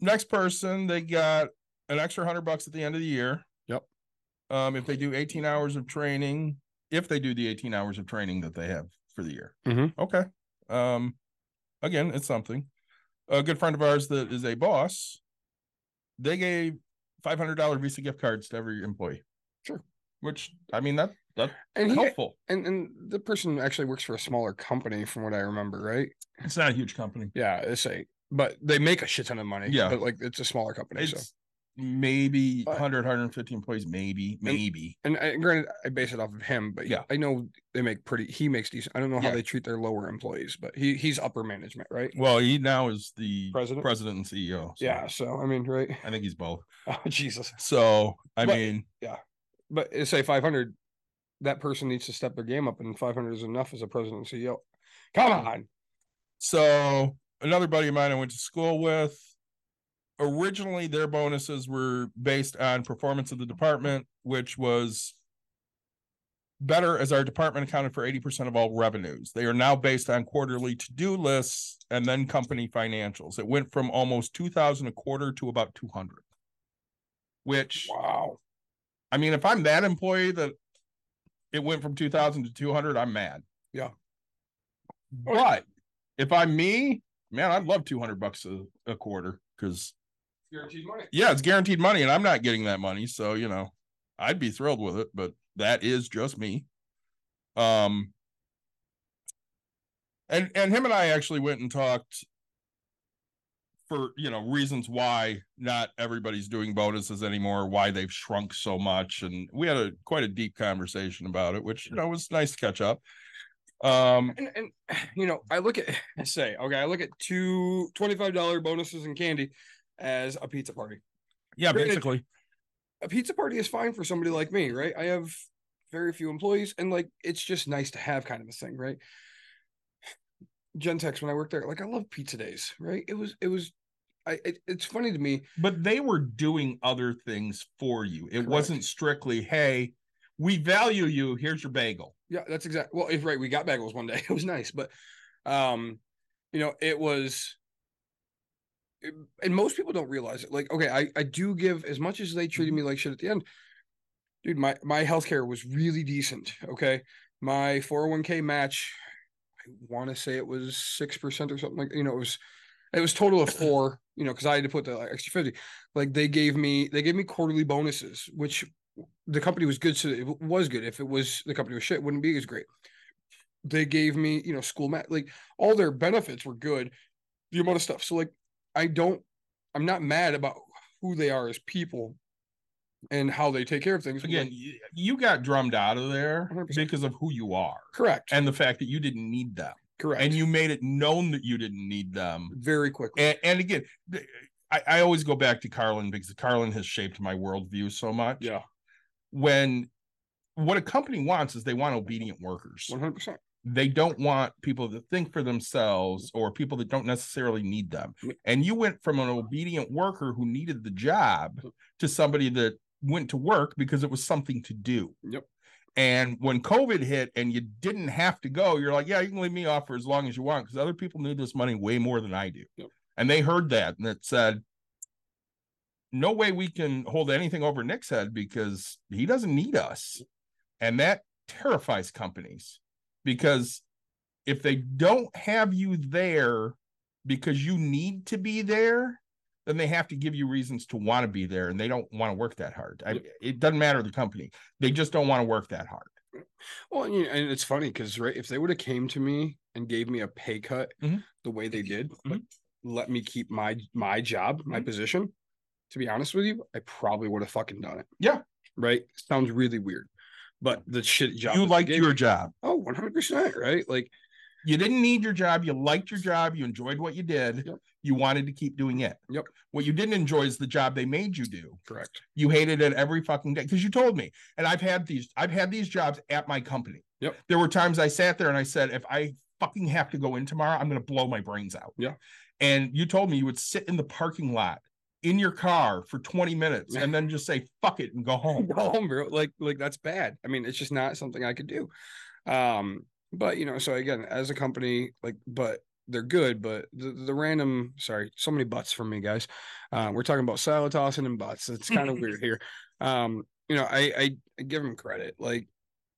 next person, they got an extra hundred bucks at the end of the year. Yep. Um, if they do 18 hours of training, if they do the 18 hours of training that they have for the year. Mhm. Okay. Um, again, it's something. A good friend of ours that is a boss, they gave $500 Visa gift cards to every employee. Sure. Which I mean that that's and he helpful. and, and the person actually works for a smaller company from what i remember right It's not a huge company. yeah it's a but they make a shit ton of money Yeah. but like it's a smaller company so maybe But- 100, 150 employees, maybe, maybe. and I, granted, I base it off of him, but Yeah. I know they make pretty. He makes decent. I don't know how Yeah. they treat their lower employees, but he he's upper management, right? Well, he now is the President? president and CEO. so Yeah. So I mean, right? I think he's both. Oh Jesus! So I But- mean, yeah But say five hundred. That person needs to step their game up, and 500 is enough as a president and CEO. Come on. So another buddy of mine I went to school with, originally their bonuses were based on performance of the department, which was better as our department accounted for 80% of all revenues. They are now based on quarterly to-do lists and then company financials. It went from almost 2000 a quarter to about 200. Which Wow. I mean, if I'm that employee that it went from 2000 to 200, I'm mad. Yeah. But if I'm me, man, I'd love 200 bucks a, a quarter because, Guaranteed money. yeah, it's guaranteed money and I'm not getting that money. So, you know, I'd be thrilled with it, but that is just me. Um, and and him and I actually went and talked for you know reasons why not everybody's doing bonuses anymore, why they've shrunk so much, and we had a quite a deep conversation about it, which you know was nice to catch up. Um, And, and you know, I look at I say, okay, I look at two $25 bonuses and candy as a pizza party. yeah, Granted- basically, A pizza party is fine for somebody like me, right? I have very few employees, and like it's just nice to have kind of a thing, right? Gentex, when I worked there, like I love pizza days, right? It was, it was, I. It, it's funny to me. but they were doing other things for you. It Correct. wasn't strictly, hey, we value you. Here's your bagel. Yeah, that's exact. Well, if right, we got bagels one day. It was nice, but um, you know, it was. it- and most people don't realize it. Like, okay, I I do give as much as they treated me like shit at the end. Dude, my my healthcare was really decent. Okay, my four hundred one k match. I want to say it was six percent or something like you know it was. It was total of four, you know, because I had to put the extra fifty. Like they gave me, they gave me quarterly bonuses, which the company was good, so it was good. If it was the company was shit, it wouldn't be as great. They gave me, you know, school mat, like all their benefits were good. The amount of stuff. So like, I don't, I'm not mad about who they are as people and how they take care of things. Again, Like, you, you got drummed out of there 100%. because of who you are correct, and the fact that you didn't need them. Correct, and you made it known that you didn't need them. very quickly. And, and again, I, I always go back to Carlin because Carlin has shaped my worldview so much. yeah, When what a company wants is they want obedient workers. one hundred percent. They don't want people that think for themselves or people that don't necessarily need them. And you went from an obedient worker who needed the job mm. to somebody that went to work because it was something to do. Yep. And when COVID hit and you didn't have to go, you're like, yeah, you can leave me off for as long as you want because other people need this money way more than I do. Yep. And they heard that and it said, no way we can hold anything over Nick's head because he doesn't need us. And that terrifies companies because if they don't have you there because you need to be there, then they have to give you reasons to want to be there and they don't want to work that hard. I, it doesn't matter the company. They just don't want to work that hard. Well, and, you know, and it's funny because right, if they would have came to me and gave me a pay cut Mhm. the way they did, Mm-hmm. let me keep my my job, my position. To be honest with you, I probably would have fucking done it. Yeah. Right. Sounds really weird, but the shit job. you liked your me- job. Oh, 100 percent. Right. Like You didn't need your job. You liked your job. You enjoyed what you did. Yep. You wanted to keep doing it. Yep. What you didn't enjoy is the job they made you do. correct. You hated it every fucking day because you told me. And I've had these, I've had these jobs at my company. Yep. There were times I sat there and I said, if I fucking have to go in tomorrow, I'm going to blow my brains out. Yeah. And you told me you would sit in the parking lot in your car for 20 minutes and then just say, fuck it and go home. Go home, bro. Like like that's bad. I mean, it's just not something I could do. Um, but you know, so again, as a company, like, but they're good, but the, the random sorry, so many butts from me, guys. Uh, we're talking about salad tossing and butts. It's kind of weird here. Um, you know, I, I I give them credit, like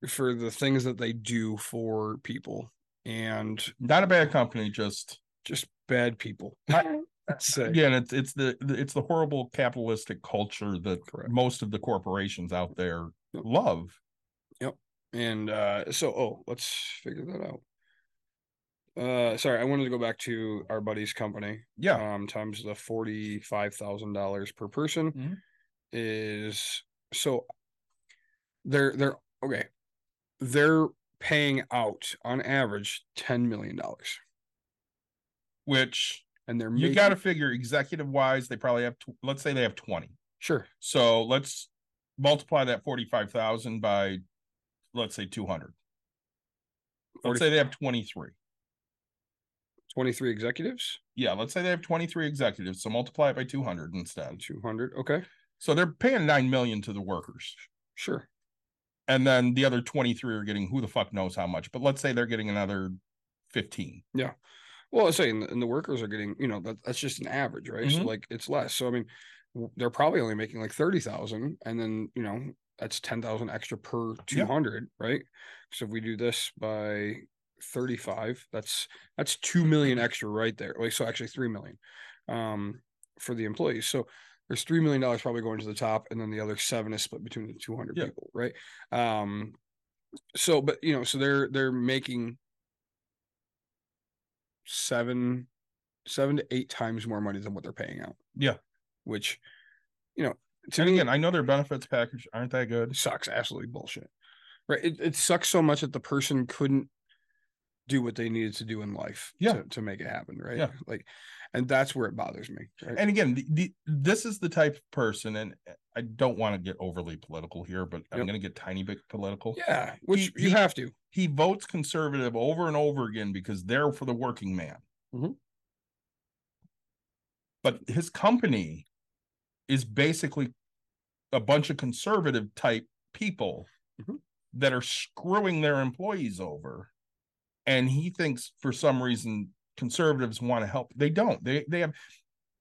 for the things that they do for people and Not a bad company, just just bad people. That's it. again it's it's the the- it's the horrible capitalistic culture that Correct. most of the corporations out there love And uh so oh, let's figure that out. Uh sorry, I wanted to go back to our buddy's company. yeah Um times the forty five thousand dollars per person Mhm. is so they're they're okay. They're paying out on average ten million dollars. which And they're you making, got to figure executive wise they probably have let's say they have 20 sure so let's multiply that 45,000 by let's say 200. Let's say they have 23. 23 executives, Yeah, let's say they have 23 executives. So multiply it by 200 instead. 200. Okay, So they're paying 9 million to the workers. sure. And then the other 23 are getting who the fuck knows how much. But let's say they're getting another 15. Yeah. Well, I'm saying, and the workers are getting, you know, that, that's just an average, right? So Mhm. like it's less. So I mean, they're probably only making like thirty thousand, and then you know that's ten thousand extra per 200, Yeah. right? So if we do this by thirty-five, that's that's two million extra right there. Like so, actually three million, um, for the employees. So there's three million dollars probably going to the top, and then the other seven is split between the two hundred Yeah. people, right? Um, so but you know, so they're they're making seven seven to eight times more money than what they're paying out. Yeah. Which, you know, And again, I know their benefits package aren't that good. sucks absolutely bullshit. Right. It it sucks so much that the person couldn't do what they needed to do in life Yeah. to, to make it happen. Right. Yeah. Like and that's where it bothers me. Right. And again, the, the, this is the type of person, and I don't want to get overly political here, but I'm Yep. going to get tiny bit political. yeah, which He- you he- have to. He votes conservative over and over again because they're for the working man. Mhm. But his company is basically a bunch of conservative type people Mhm. that are screwing their employees over. And he thinks for some reason conservatives want to help. They don't. They they have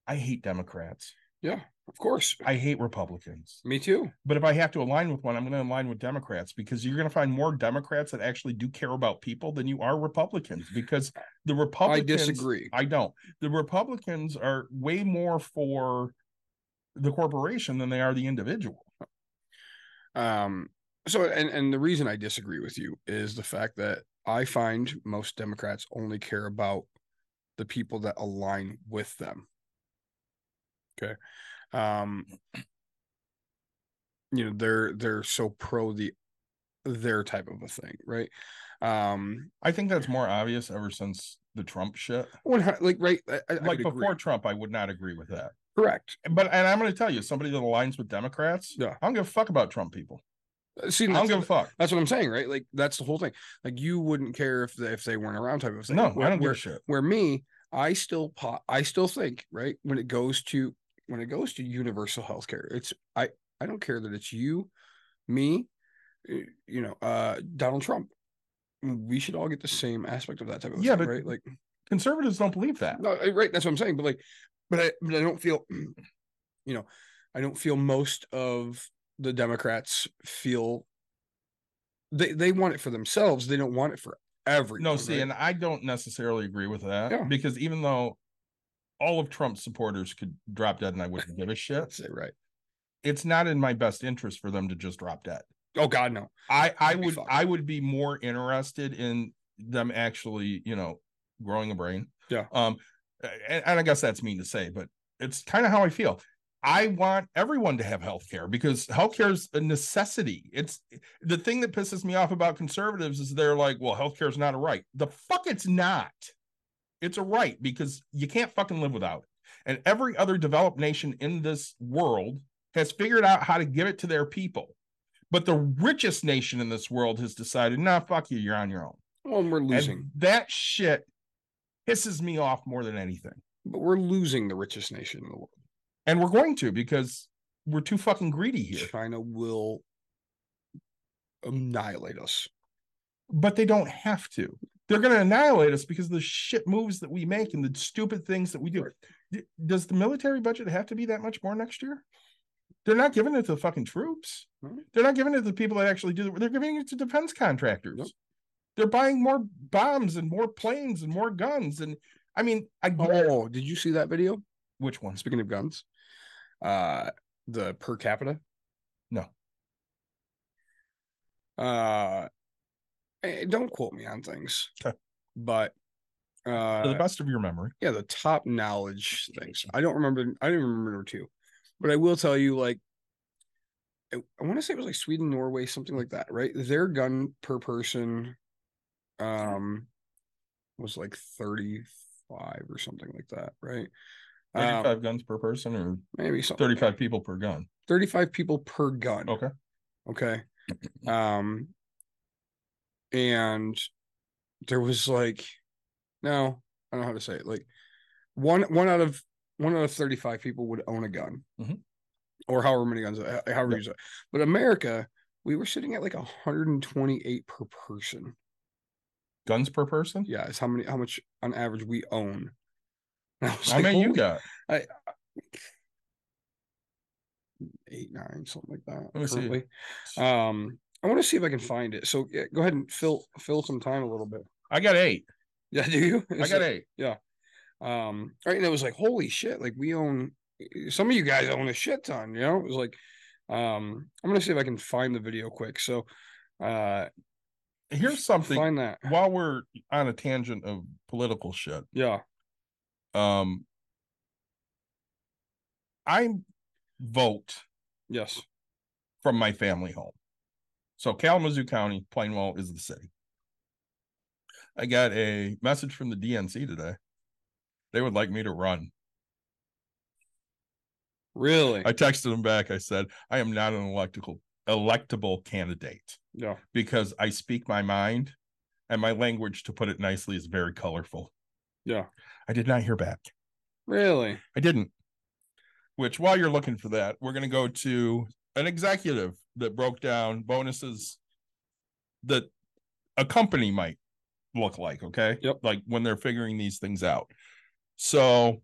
I hate Democrats. Yeah, of course. I hate Republicans. Me too. But if I have to align with one, I'm going to align with Democrats because you're going to find more Democrats that actually do care about people than you are Republicans because the Republicans I disagree. I don't. The Republicans are way more for the corporation than they are the individual. Um, so and and the reason I disagree with you is the fact that I find most Democrats only care about the people that align with them. Okay. Um you know, they're they're so pro the their type of a thing, right? Um I think that's more obvious ever since the Trump shit. like right I, I- Like would agree. before Trump, I would not agree with that. Correct. But and I'm going to tell you, somebody that aligns with Democrats, Yeah. I don't give a fuck about Trump people. Uh, See, I don't give a fuck. that's what I'm saying, right? Like that's the whole thing. Like you wouldn't care if they, if they weren't around type of thing. No, I don't give where- a shit. where me i still po- i still think right when it goes to when it goes to universal health care it's i i don't care that it's you me you know uh donald trump we should all get the same aspect of that type of Yeah, thing, but- right like Conservatives don't believe that. no right that's what i'm saying but like but i but i don't feel you know i don't feel most of the democrats feel they they want it for themselves they don't want it for everyone No, see, right? and I don't necessarily agree with that Yeah. because even though all of Trump's supporters could drop dead and I wouldn't give a shit, it, right it's not in my best interest for them to just drop dead. oh god no I I That'd would. I would be more interested in them actually, you know, growing a brain. Yeah. Um, and, and I guess that's mean to say, but it's kind of how I feel. I want everyone to have health care because healthcare is a necessity. It's the thing that pisses me off about conservatives is they're like, well, healthcare is not a right. The fuck it's not. It's a right because you can't fucking live without it. And every other developed nation in this world has figured out how to give it to their people. But the richest nation in this world has decided, nah, fuck you, you're on your own. well we're losing And that shit pisses me off more than anything. but we're losing the richest nation in the world. And we're going to because we're too fucking greedy here. China will annihilate us. But they don't have to. They're going to annihilate us because of the shit moves that we make and the stupid things that we do. D- Does the military budget have to be that much more next year? They're not giving it to the fucking troops. No. They're not giving it to the people that actually do. The, they're giving it to defense contractors. Yep. They're buying more bombs and more planes and more guns. And I mean, I get Oh, did you see that video? which one? Speaking of guns, uh, the per capita. No. Uh, eh, don't quote me on things. Okay. But To the uh, best of your memory. yeah, the top knowledge things. I don't remember. I don't remember two, but I will tell you, like, I, I want to say it was like Sweden, Norway, something like that, right? Their gun per person, um, was like thirty five or something like that, right? Um, 35 guns per person or maybe something. 35 people per gun. 35 people per gun. Okay. Okay. Um, and there was like, no, I don't know how to say it. Like one one out of one out of thirty five people would own a gun, Mhm. or however many guns, uh, however Yep. you use it. But America, we were sitting at like hundred and twenty eight per person. Guns per person? Yeah, it's how many how much on average we own. I How like, many you "Holy got? eight, nine, something like that. Let me see. Um, I want to see if I can find it. So yeah, go ahead and fill fill some time a little bit. I got eight. Yeah, do you? I got like- eight. Um, right, and it was like, holy shit, like we own some of you guys own a shit ton, you know? It was like, um, I'm gonna see if I can find the video quick. So uh Here's something find that. while we're on a tangent of political shit. Yeah, Um I vote yes. from my family home. So Kalamazoo County, Plainwell is the city. I got a message from the DNC today. They would like me to run. Really? I texted them back. I said, I am not an electical electable candidate yeah. because I speak my mind and my language, to put it nicely, is very colorful. Yeah. I did not hear back. Really? I didn't. Which, while you're looking for that, we're going to go to an executive that broke down bonuses that a company might look like. Okay. Yep. Like when they're figuring these things out. So,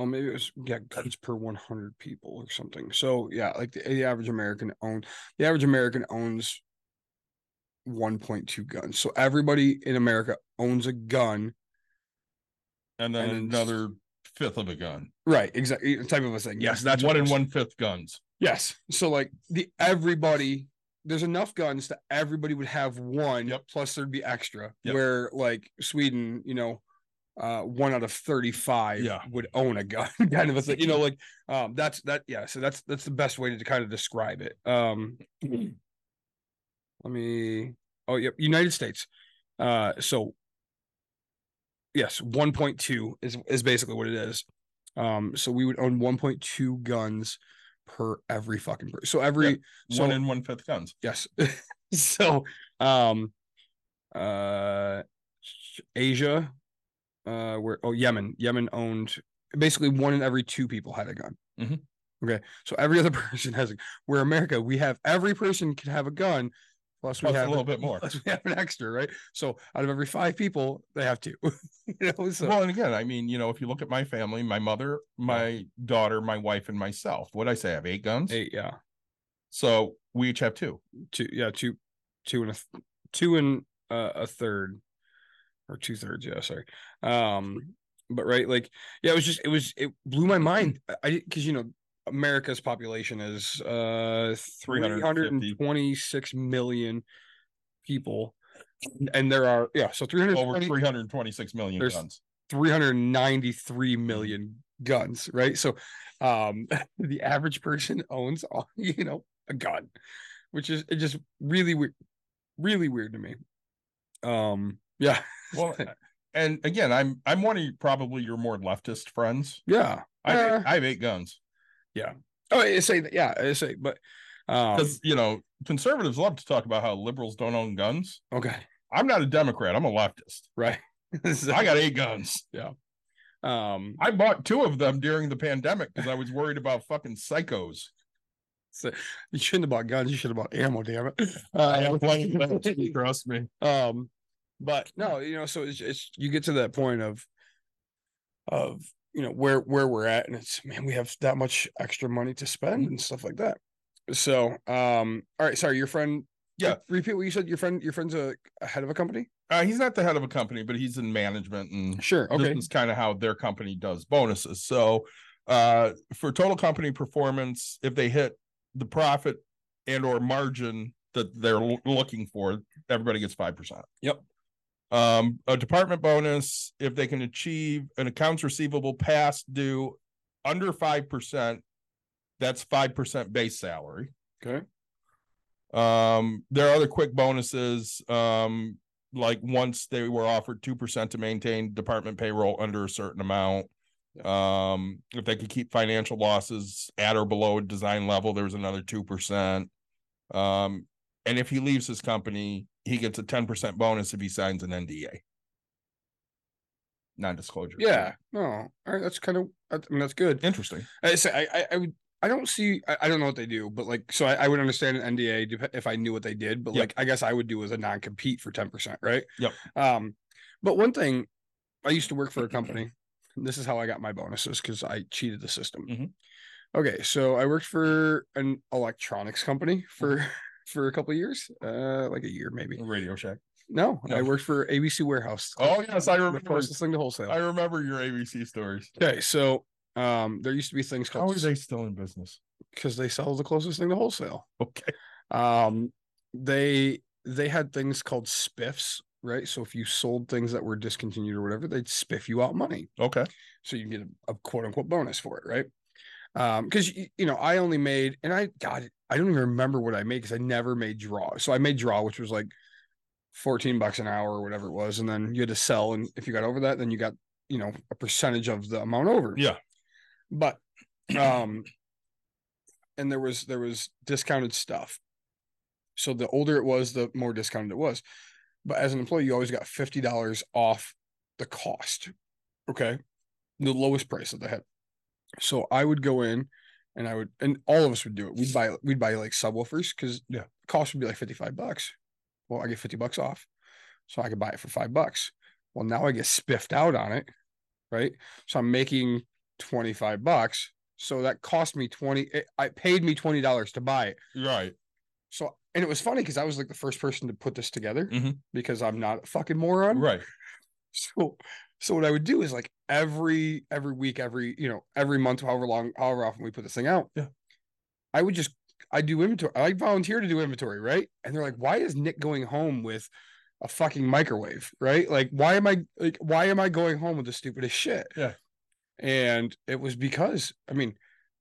Oh, maybe it was yeah, guns per 100 people or something. So yeah, like the, the average American own the average American owns 1.2 guns. So everybody in America owns a gun. and then And another fifth of a gun. Right, exactly. Type of a thing. Yes, that's one and one fifth guns. Yes. So like the everybody there's enough guns that everybody would have one Yep. plus there'd be extra. Yep. Where like Sweden, you know, uh one out of 35 Yeah. would own a gun kind of a thing. You know, like um that's that yeah, so that's that's the best way to kind of describe it. Um let me oh yep, United States. Uh so yes, 1.2 is is basically what it is. Um so we would own 1.2 guns per every fucking person. So every so one and one fifth guns. yes. so um uh Asia uh where oh Yemen Yemen owned basically one in every two people had a gun. Mhm. Okay. So every other person has a where America we have every person can have a gun plus we have a little bit more. plus we have an extra, right? So out of every five people they have two. you know so well, and again, I mean, you know, if you look at my family, my mother, my daughter, my wife, and myself, what I say, I have eight guns. eight yeah. So we each have two. two yeah two two and a th- two and uh, a third or two thirds yeah sorry um but right like yeah it was just it was it blew my mind i because you know america's population is uh 326 million people and there are yeah so 320 Over 326 million guns. 393 million guns, right? So um the average person owns you know a gun, which is it just really weird really weird to me. Um yeah. Well, and again, I'm I'm one of you, probably your more leftist friends. yeah. I have, Uh, eight- I have eight guns Yeah. Oh, I say that yeah, I say but um because you know conservatives love to talk about how liberals don't own guns. okay, I'm not a Democrat. I'm a leftist. right. So, I got eight guns. Yeah. Um I bought two of them during the pandemic because I was worried about fucking psychos. so you shouldn't have bought guns, you should have bought ammo, damn it. I Uh, have plenty of them, trust me. um but no you know so it's, it's you get to that point of of you know where where we're at and it's man we have that much extra money to spend and stuff like that so um all right sorry your friend Yeah. repeat what you said your friend your friend's a, a head of a company Uh, he's not the head of a company, but he's in management and sure okay this is kind of how their company does bonuses. So uh for total company performance, if they hit the profit and or margin that they're l- looking for, everybody gets five percent. Yep. Um, a department bonus, if they can achieve an accounts receivable past due under five percent, that's five percent base salary. okay Um, there are other quick bonuses, um, like once they were offered two percent to maintain department payroll under a certain amount. Um, if they could keep financial losses at or below a design level, there was another two percent. Um, and if he leaves his company, he gets a 10% bonus if he signs an NDA. Non-disclosure. Yeah. No. All right. That's kind of. I mean, that's good. Interesting. I say I I, I would. I don't see. I, I don't know what they do, but like, so I, I would understand an NDA if I knew what they did. But Yep. like, I guess I would do as a non compete for ten percent, right? Yep. Um, but one thing, I used to work for a company. and This is how I got my bonuses because I cheated the system. Mhm. Okay, so I worked for an electronics company for Mm-hmm. For a couple of years, uh, like a year maybe. Radio Shack. No, I worked for ABC Warehouse. Oh yes, I remember. closest thing to wholesale. I remember your ABC stories. Okay, so um, there used to be things called. How are they still in business? because they sell the closest thing to wholesale. Okay. Um, they they had things called spiffs, right? So if you sold things that were discontinued or whatever, they'd spiff you out money, Okay. so you get a, a quote unquote bonus for it, right? Um, because you, you know I only made, and I God, I don't even remember what I made because I never made draw. So I made draw, which was like fourteen bucks an hour or whatever it was, and then you had to sell, and if you got over that, then you got you know a percentage of the amount over. Yeah. but um and there was there was discounted stuff so the older it was the more discounted it was but as an employee you always got $50 off the cost okay the lowest price that they had so i would go in and i would and all of us would do it we'd buy we'd buy like subwoofers because Yeah. cost would be like 55 bucks well i get 50 bucks off so i could buy it for five bucks well now i get spiffed out on it right so i'm making 25 bucks so that cost me 20 it, i paid me $20 to buy it Right. so and it was funny because i was like the first person to put this together Mhm. because i'm not a fucking moron Right. so so what i would do is like every every week every you know every month however long however often we put this thing out Yeah. i would just i do inventory i volunteer to do inventory right and they're like why is nick going home with a fucking microwave right like why am i like why am i going home with the stupidest shit Yeah. and it was because i mean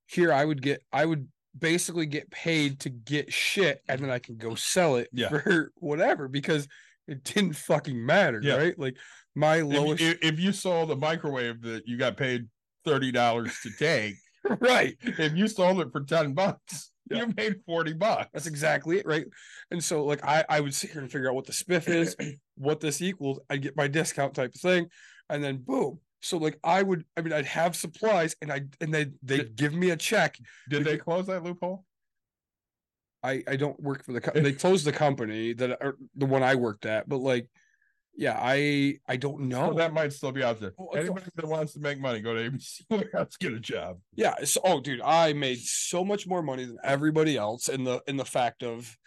here i would get i would basically get paid to get shit and then i can go sell it Yeah. for whatever because it didn't fucking matter Yeah. right like my lowest if, if you sold a microwave that you got paid thirty dollars to take, right if you sold it for ten bucks, Yeah. you made forty bucks. that's exactly it right and so like i i would sit here and figure out what the spiff is what this equals I'd get my discount type of thing and then boom so like i would i mean i'd have supplies and i and they they give me a check Did they close that loophole? I I don't work for the co- they closed the company that or the one I worked at, but like, yeah, I I don't know. So that might still be out there. It's- Anybody that wants to make money, go to ABC Warehouse, get a job. yeah, so, oh, dude, I made so much more money than everybody else in the in the fact of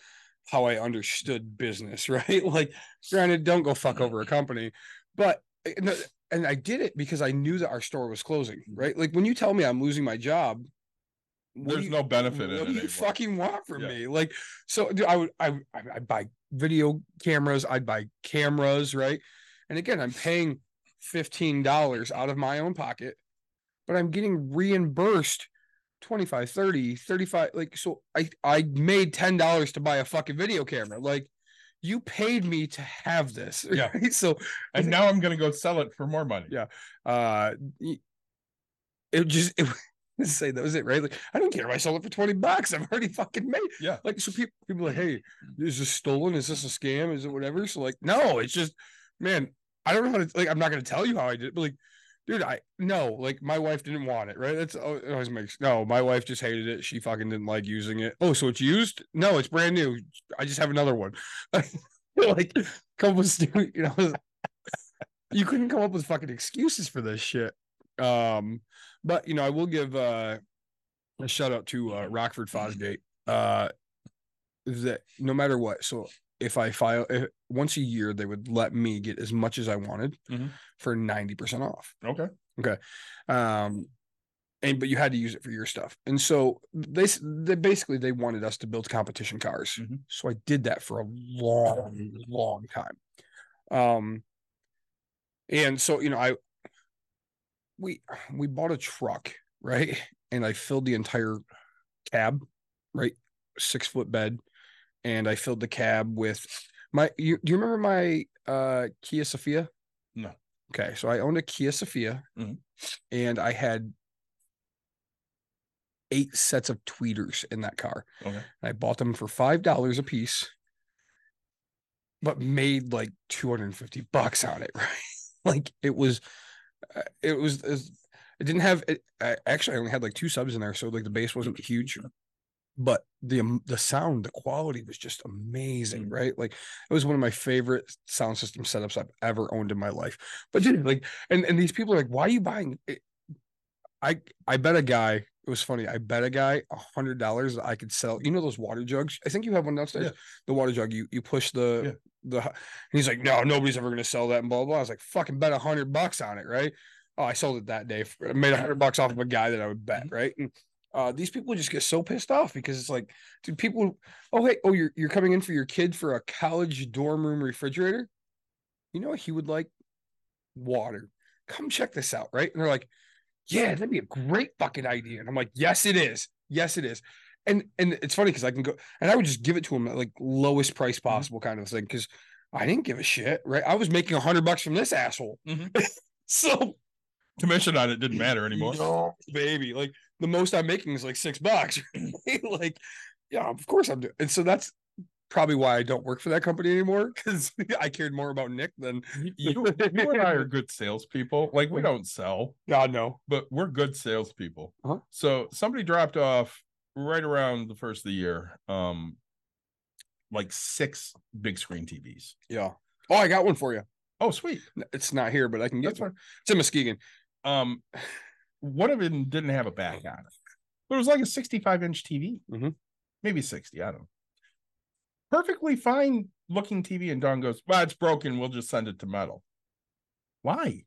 how I understood business, right? Like, granted, don't go fuck over a company, but and, I did it because I knew that our store was closing, mm-hmm. right? Like when you tell me I'm losing my job. what There's you- no benefit in what it do you anymore. fucking want from Yeah. me? Like, so dude, I would, I, I, buy video cameras, I'd buy cameras, right? And again, I'm paying fifteen dollars out of my own pocket, but I'm getting reimbursed 25, 30, 35. Like, so I, I made ten dollars to buy a fucking video camera. Like, you paid me to have this, Yeah. right? So, And now I'm gonna go sell it for more money. Yeah. uh, it just it, say that was it, right? Like, I don't care if I sold it for 20 bucks. I've already fucking made. Yeah. Like, so people people are like, hey, is this stolen? Is this a scam? Is it whatever? So, like, no, it's just, man, I don't know how to like, I'm not gonna tell you how I did, it, but like, dude, I no, like my wife didn't want it, right? That's oh, always makes no, my wife just hated it. She fucking didn't like using it. Oh, so it's used? No, it's brand new. I just have another one. like, come with you know. you couldn't come up with fucking excuses for this shit. Um, but you know, I will give uh a shout out to uh Rockford Fosgate. Uh that no matter what, so if I file if, once a year, they would let me get as much as I wanted Mhm. for 90% off. Okay. Okay. Um and but you had to use it for your stuff. And so they they basically they wanted us to build competition cars. Mhm. So I did that for a long, long time. Um and so you know, I we we bought a truck, right? And I filled the entire cab, right? Six foot bed. And I filled the cab with my you do you remember my uh Kia Sephia? No. Okay, so I owned a Kia Sephia Mhm. and I had eight sets of tweeters in that car. Okay. And I bought them for five dollars a piece. but made like 250 bucks on it, right? like it was, it was, it it didn't have, it, I actually I only had like two subs in there. So like the bass wasn't huge, but the, um, the sound, the quality was just amazing, Mm. right? Like it was one of my favorite sound system setups I've ever owned in my life. But dude, like, and, and these people are like, why are you buying it? I, I bet a guy, it was funny. I bet a guy a hundred dollars that I could sell. You know those water jugs? I think you have one downstairs. Yeah. The water jug. You you push the Yeah. the. And he's like, no, nobody's ever gonna sell that. And blah blah. blah. I was like, fucking bet a hundred bucks on it, right? Oh, I sold it that day. for- I made a hundred bucks off of a guy that I would bet, right? And uh, these people just get so pissed off because it's like, dude, people. Oh hey, oh you're you're coming in for your kid for a college dorm room refrigerator. You know what he would like? Water. Come check this out, right? And they're like, yeah, that'd be a great fucking idea. And I'm like, yes, it is. Yes, it is. And and it's funny because I can go and I would just give it to him at like lowest price possible kind of thing because I didn't give a shit, right? I was making a hundred bucks from this asshole. Mhm. so Commission on it didn't matter anymore. no, baby. Like the most I'm making is like six bucks. like, yeah, of course I'm doing. And so that's probably why I don't work for that company anymore because I cared more about Nick than You, you and I are good salespeople. Like we don't sell, God no. but we're good salespeople. Uh-huh. So somebody dropped off right around the first of the year, um, like six big screen TVs. Yeah. Oh, I got one for you. Oh, sweet. It's not here, but I can get That's one. fine. It's in Muskegon. Um, one of them didn't have a back on it, but it was like a 65 inch TV, Mhm. maybe 60. I don't know. Perfectly fine looking TV. And Dawn goes, Well, it's broken. We'll just send it to metal. Why?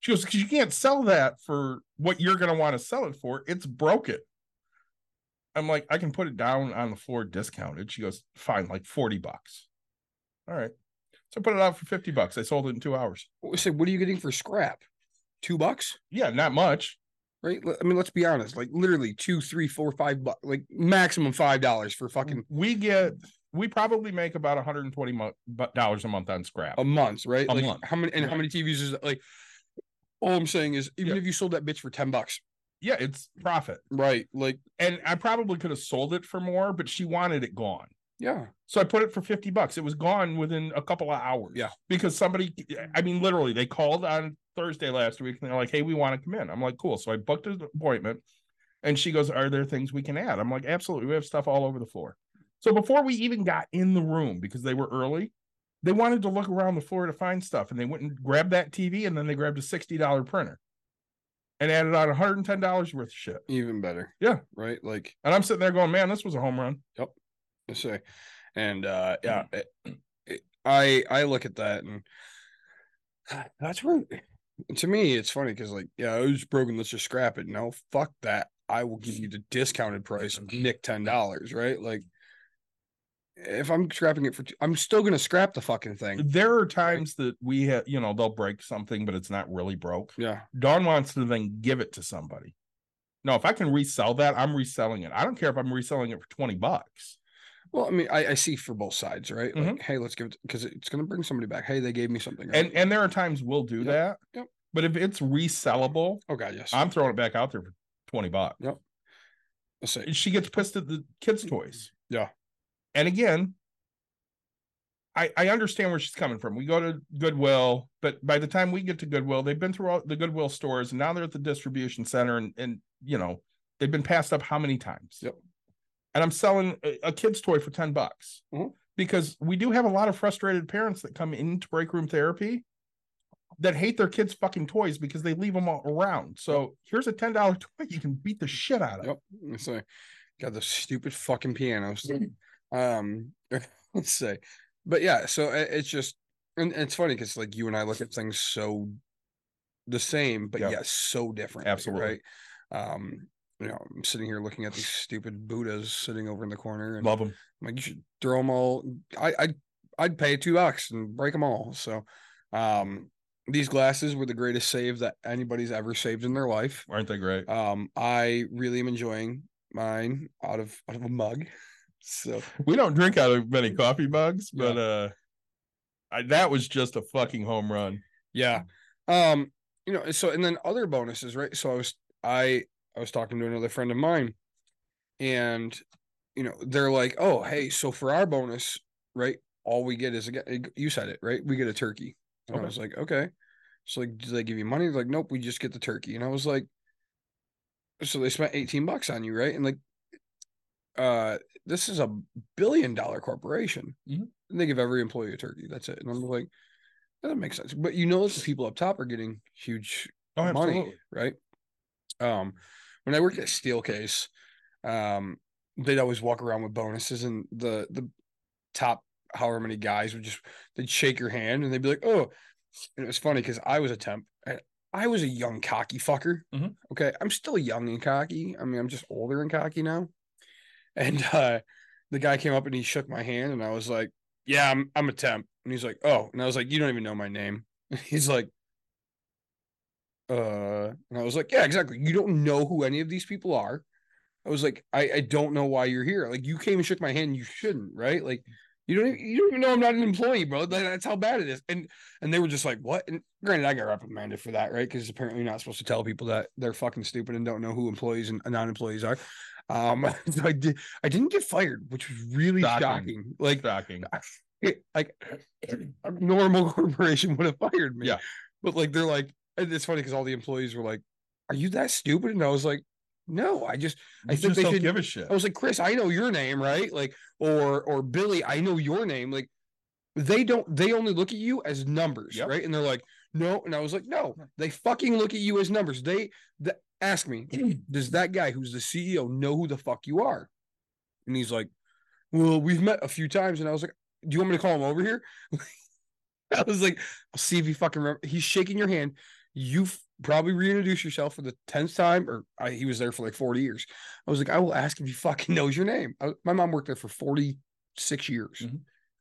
She goes, Because you can't sell that for what you're going to want to sell it for. It's broken. I'm like, I can put it down on the floor discounted. She goes, Fine, like 40 bucks. All right. So I put it out for 50 bucks. I sold it in two hours. We said, what are you getting for scrap? Two bucks, Yeah, not much. right? I mean, let's be honest. Like literally two, three, four, five bucks, like maximum five dollars for fucking we get we probably make about 120 dollars a month on scrap a month, right? A like month. how many and how many TVs is that? Like, all I'm saying is, even Yeah. if you sold that bitch for ten bucks, yeah it's profit right? Like, and i probably could have sold it for more but she wanted it gone yeah, so i put it for 50 bucks it was gone within a couple of hours Yeah. because somebody i mean literally they called on thursday last week and they're like hey we want to come in i'm like cool so i booked an appointment and she goes are there things we can add i'm like absolutely we have stuff all over the floor so before we even got in the room because they were early they wanted to look around the floor to find stuff and they went and grabbed that tv and then they grabbed a $60 printer and added on $110 worth of shit even better. Yeah. right. Like, and i'm sitting there going man this was a home run Yep. I say, and uh, yeah, it, it, I I look at that and that's where, to me, it's funny because like, yeah, it was broken. Let's just scrap it. No, fuck that. I will give you the discounted price of Nick ten dollars, right? Like, if I'm scrapping it for, two, I'm still gonna scrap the fucking thing. there are times that we have you know they'll break something but it's not really broke Yeah, Dawn wants to then give it to somebody. No, if I can resell that, I'm reselling it. I don't care if I'm reselling it for 20 bucks. well, I mean, I, I see for both sides, right? Like, Mhm. hey, let's give it because it's gonna bring somebody back. Hey, they gave me something. And right? and there are times we'll do Yep, that. yep. But if it's resellable, oh god, yes. I'm throwing it back out there for 20 bucks. Let's say, She gets pissed at the kids' toys. Yeah. And again, I, I understand where she's coming from. We go to Goodwill, but by the time we get to Goodwill, they've been through all the Goodwill stores and now they're at the distribution center and, and you know, they've been passed up how many times? Yep. And I'm selling a, a kid's toy for 10 bucks Mhm. because we do have a lot of frustrated parents that come into break room therapy that hate their kids' fucking toys because they leave them all around. So here's a $10 toy you can beat the shit out of. Yep. Let's got the stupid fucking pianos. Um, let's say, but yeah. So it- it's just, and it's funny because like you and I look at things so the same, but Yeah. yet so different. Absolutely. Right. Um, you know, I'm sitting here looking at these stupid Buddhas sitting over in the corner, and Love them. I'm like, you should throw them all. I, I'd, I'd pay two bucks and break them all. So, um, these glasses were the greatest save that anybody's ever saved in their life. Aren't they great? Um, I really am enjoying mine out of out of a mug. So We don't drink out of many coffee mugs, but uh I, that was just a fucking home run. yeah. Um, you know, so and then other bonuses, right? So I was I I was talking to another friend of mine, and you know, they're like, Oh, hey, so for our bonus, right? all we get is a, you said it right. We get a turkey. And I was like, okay. So like, do they give you money? They're like, nope, we just get the turkey. And I was like, so they spent 18 bucks on you, right? And like, uh, this is a billion dollar corporation. Mhm. And they give every employee a turkey. That's it. And I'm like, that makes sense. But you know that the people up top are getting huge Oh, money, right? Um, when I worked at Steelcase, um, they'd always walk around with bonuses, and the the top however many guys would just they'd shake your hand and they'd be like, "Oh," and it was funny because I was a temp. and I was a young cocky fucker. Mhm. Okay, I'm still young and cocky. I mean, I'm just older and cocky now. And uh, the guy came up and he shook my hand, and I was like, "Yeah, I'm I'm a temp." And he's like, "Oh," and I was like, "You don't even know my name." He's like, uh, and I was like, yeah, exactly. You don't know who any of these people are. I was like, I, I don't know why you're here. Like, you came and shook my hand. You shouldn't, right? Like, you don't even, you don't even know I'm not an employee, bro. That's how bad it is. And and they were just like, what? And granted, I got reprimanded for that, right? Because apparently you're not supposed to tell people that they're fucking stupid and don't know who employees and non-employees are. Um, so I did. I didn't get fired, which was really Shocking. shocking. Like, Shocking. it, like a normal corporation would have fired me. Yeah. But like they're like, and it's funny because all the employees were like, "Are you that stupid?" And I was like, "No, I just I think just they don't should- give a shit. I was like, Chris, I know your name, right? Like, or or Billy, I know your name. Like, they don't. They only look at you as numbers, Yep. right? And they're like, no. And I was like, no. They fucking look at you as numbers. They th- ask me, does that guy who's the CEO know who the fuck you are? And he's like, well, we've met a few times. And I was like, do you want me to call him over here? I was like, I'll see if he fucking remember. He's shaking your hand. You probably reintroduce yourself for the tenth time, or I, he was there for like forty years. I was like, I will ask if he fucking knows your name. I, my mom worked there for forty six years. Mhm.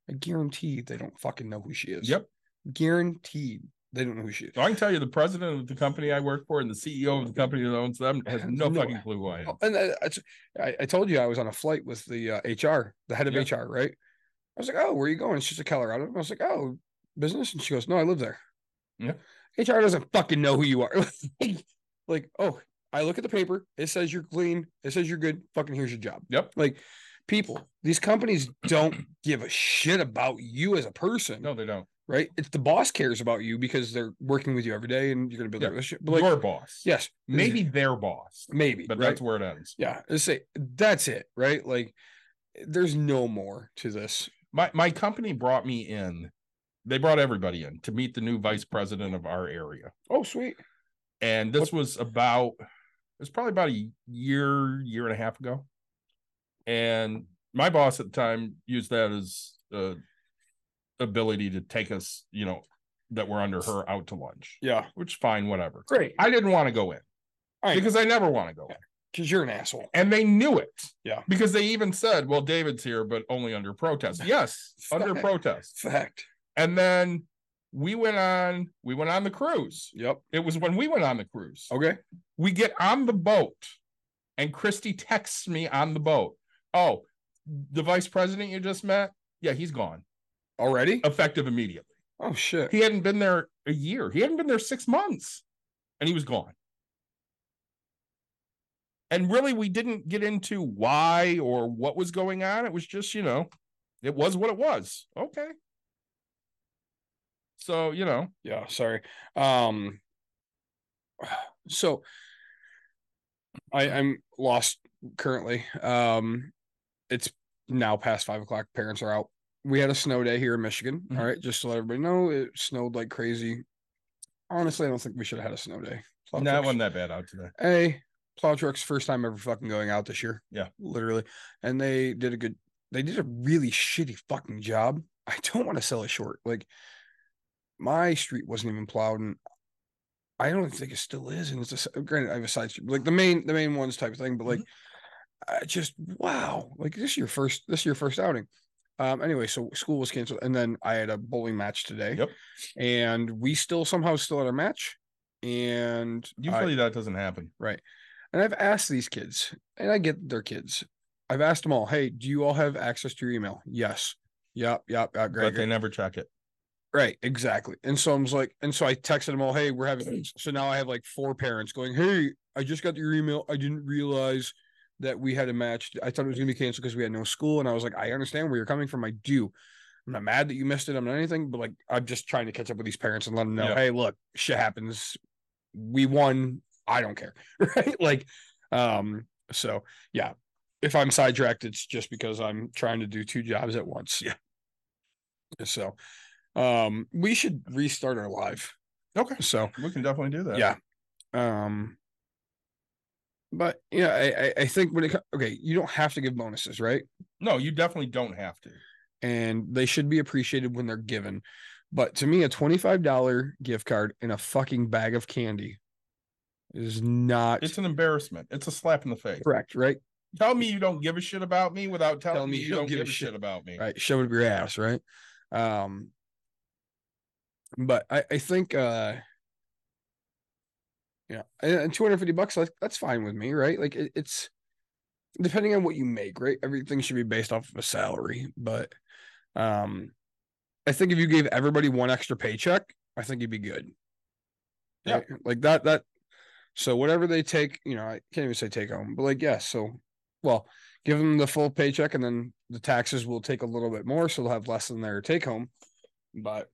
I guarantee they don't fucking know who she is. Yep. guaranteed they don't know who she is. So I can tell you the president of the company I work for and the CEO of the company that owns them has no No. fucking clue who I am. Oh, And I, I- I, told you I was on a flight with the uh, HR, the head of Yeah. HR, right? I was like, "Oh, where are you going?" She's a Colorado. I was like, "Oh, business," and she goes, "No, I live there." Yeah. HR doesn't fucking know who you are. like, oh, I look at the paper. It says you're clean. It says you're good. Fucking here's your job. Yep. Like, people, these companies don't give a shit about you as a person, No, they don't. Right? It's the boss cares about you because they're working with you every day and you're gonna build Yeah. that relationship. But like, Your boss. yes, Maybe their boss. maybe, But right? that's where it ends. yeah let's say that's it right like there's no more to this My my company brought me in. They brought everybody in to meet the new vice president of our area. oh sweet And this was about it was probably about a year, year and a half ago. And my boss at the time used that as uh ability to take us, you know, that we're under her out to lunch. yeah Which fine, whatever. great I didn't want to go in I because I never want to go in. because you're an asshole And they knew it. Yeah. Because they even said, well, David's here, but only under protest. Yes, under protest. fact And then we went on, we went on the cruise. yep It was when we went on the cruise. okay We get on the boat, and Christy texts me on the boat. Oh, the vice president you just met? Yeah, he's gone. Already Effective immediately. oh shit He hadn't been there a year. He hadn't been there six months. And he was gone. And really, we didn't get into why or what was going on. It was just, you know, it was what it was. Okay. So, you know, yeah sorry um so i i'm lost currently um it's now past five o'clock parents are out we had a snow day here in michigan Mhm. all right just to let everybody know it snowed like crazy honestly i don't think we should have had a snow day Plow that trucks- wasn't that bad out today. Hey, plow truck's first time ever fucking going out this year. Yeah. Literally. And they did a good they did a really shitty fucking job. I don't want to sell it short. Like my street wasn't even plowed and I don't think it still is. And it's a granted I have a side street, like the main the main ones type of thing, but like I just wow. Like this is your first this is your first outing. Um anyway, so school was canceled and then I had a bowling match today. Yep. And we still somehow still had our match. And I- Usually that doesn't happen. Right. And I've asked these kids, and I get they're kids. I've asked them all, hey, do you all have access to your email? Yes. Yep. Yep. yep great. but they great. never check it. Right. Exactly. And so I was like, and so I texted them all, hey, we're having, so now I have like four parents going, hey, I just got your email. I didn't realize that we had a match. I thought it was going to be canceled because we had no school. And I was like, I understand where you're coming from. I do. I'm not mad that you missed it. I'm not anything, but like I'm just trying to catch up with these parents and let them know, Yeah. hey, look, shit happens. We won. I don't care. Right. Like, um, so yeah. If I'm sidetracked, it's just because I'm trying to do two jobs at once. Yeah. So um we should restart our live. Okay. So We can definitely do that. yeah. Um but yeah, I, I I think when it okay, you don't have to give bonuses, right? No, you definitely don't have to. and they should be appreciated when they're given. But to me, a $25 gift card and a fucking bag of candy is not It's an embarrassment. It's a slap in the face. correct, right? Tell me you don't give a shit about me without telling me you don't give a shit shit. about me. Right. Shove it up your ass, right? Um, but I, I think uh yeah, and and 250 bucks, like that's fine with me, right? Like it, it's depending on what you make, right? Everything should be based off of a salary, but um I think if you gave everybody one extra paycheck, I think you'd be good. Yeah. Right? Like that that so whatever they take, you know, I can't even say take home, but like yes, so well, give them the full paycheck and then the taxes will take a little bit more, so they'll have less than their take home. But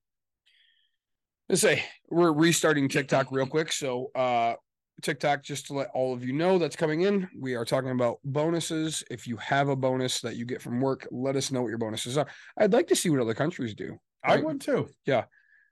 let's say we're restarting TikTok real quick. So uh TikTok, just to let all of you know that's coming in, we are talking about bonuses. If you have a bonus that you get from work, let us know what your bonuses are. I'd like to see what other countries do. I would too. Yeah.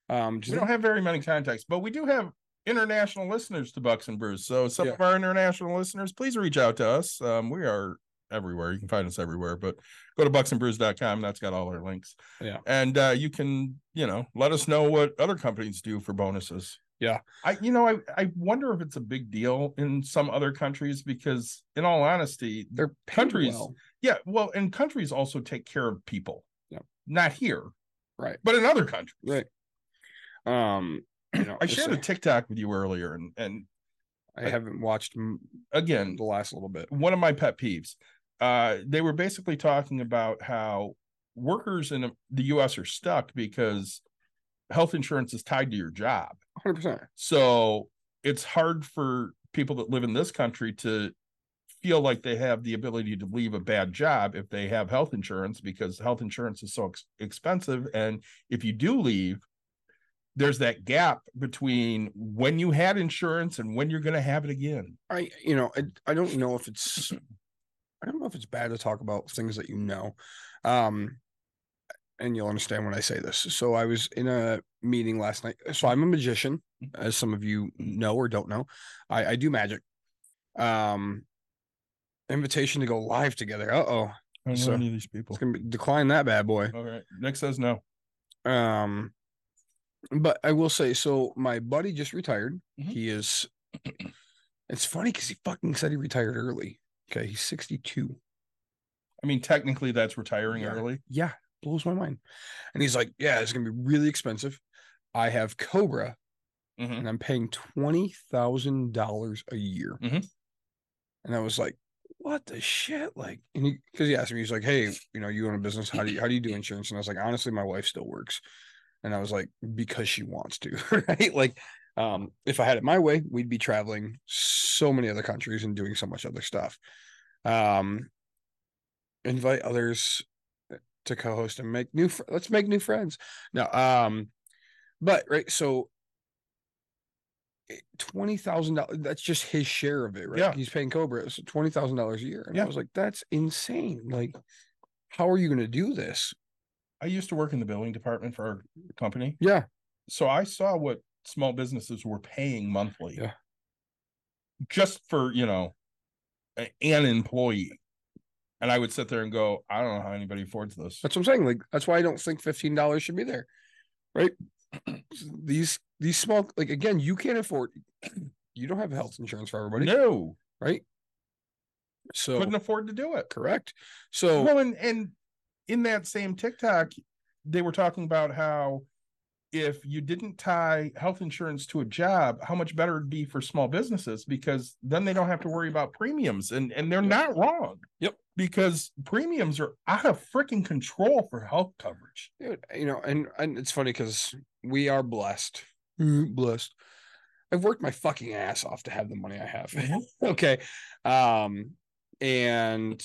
Um, We just, don't have very many contacts, but we do have international listeners to Bucks and Brews. So some Yeah. of our international listeners, please reach out to us. Um, we are everywhere. You can find us everywhere, but go to bucksandbrews.com. That's got all our links. Yeah. And uh, you can, you know, let us know what other companies do for bonuses. Yeah. I, you know, I, I wonder if it's a big deal in some other countries because in all honesty, they're countries- well. yeah, well, and countries also take care of people. Yeah. Not here, right, but in other countries. right. Um, you know, I shared a TikTok with you earlier, and and I haven't watched again, the last little bit. one of my pet peeves. Uh, they were basically talking about how workers in the U.S. are stuck because health insurance is tied to your job. 100%. So it's hard for people that live in this country to feel like they have the ability to leave a bad job if they have health insurance because health insurance is so ex- expensive. And if you do leave, there's that gap between when you had insurance and when you're going to have it again. I you know I, I don't know if it's I don't know if it's bad to talk about things that you know. Um and you'll understand when I say this. So I was in a meeting last night. So I'm a magician, as some of you know or don't know. I, I do magic. Um invitation to go live together. Uh-oh. I don't So- know any of these people. It's gonna be decline that bad boy. All right. Nick says no. Um, but I will say, so my buddy just retired. Mhm. He is. It's funny because he fucking said he retired early. Okay, he's sixty-two. I mean, technically, that's retiring Yeah. early. Yeah, blows my mind. And he's like, "Yeah, it's gonna be really expensive. I have COBRA, Mhm. and I'm paying twenty thousand dollars a year." Mhm. And I was like, "What the shit?" Like, and he because he asked me, he's like, "Hey, you know, you own a business. How do you how do you do insurance?" And I was like, "Honestly, my wife still works." And I was like, "Because she wants to, right?" Like, um, if I had it my way, we'd be traveling so many other countries and doing so much other stuff. Um, invite others to co-host and make new. Fr- let's make new friends. No, um, but right, so twenty thousand dollars. That's just his share of it, right? Yeah. He's paying COBRA so twenty thousand dollars a year, and Yeah. I was like, that's insane. Like, how are you going to do this? I used to work in the billing department for our company. Yeah, So I saw what small businesses were paying monthly. Yeah. Just for, you know, an employee. And I would sit there and go, I don't know how anybody affords this. that's what I'm saying. Like, that's why I don't think fifteen dollars should be there, right? these these small, like again, you can't afford. You don't have health insurance for everybody, No, right? So couldn't afford to do it. correct. So Well, and, and in that same TikTok, they were talking about how if you didn't tie health insurance to a job, how much better it'd be for small businesses because then they don't have to worry about premiums. And and they're not wrong. Yep. Because premiums are out of freaking control for health coverage. Dude, uh, you know, and and it's funny because we are blessed, mm-hmm. blessed. I've worked my fucking ass off to have the money I have. Mm-hmm. okay, um, and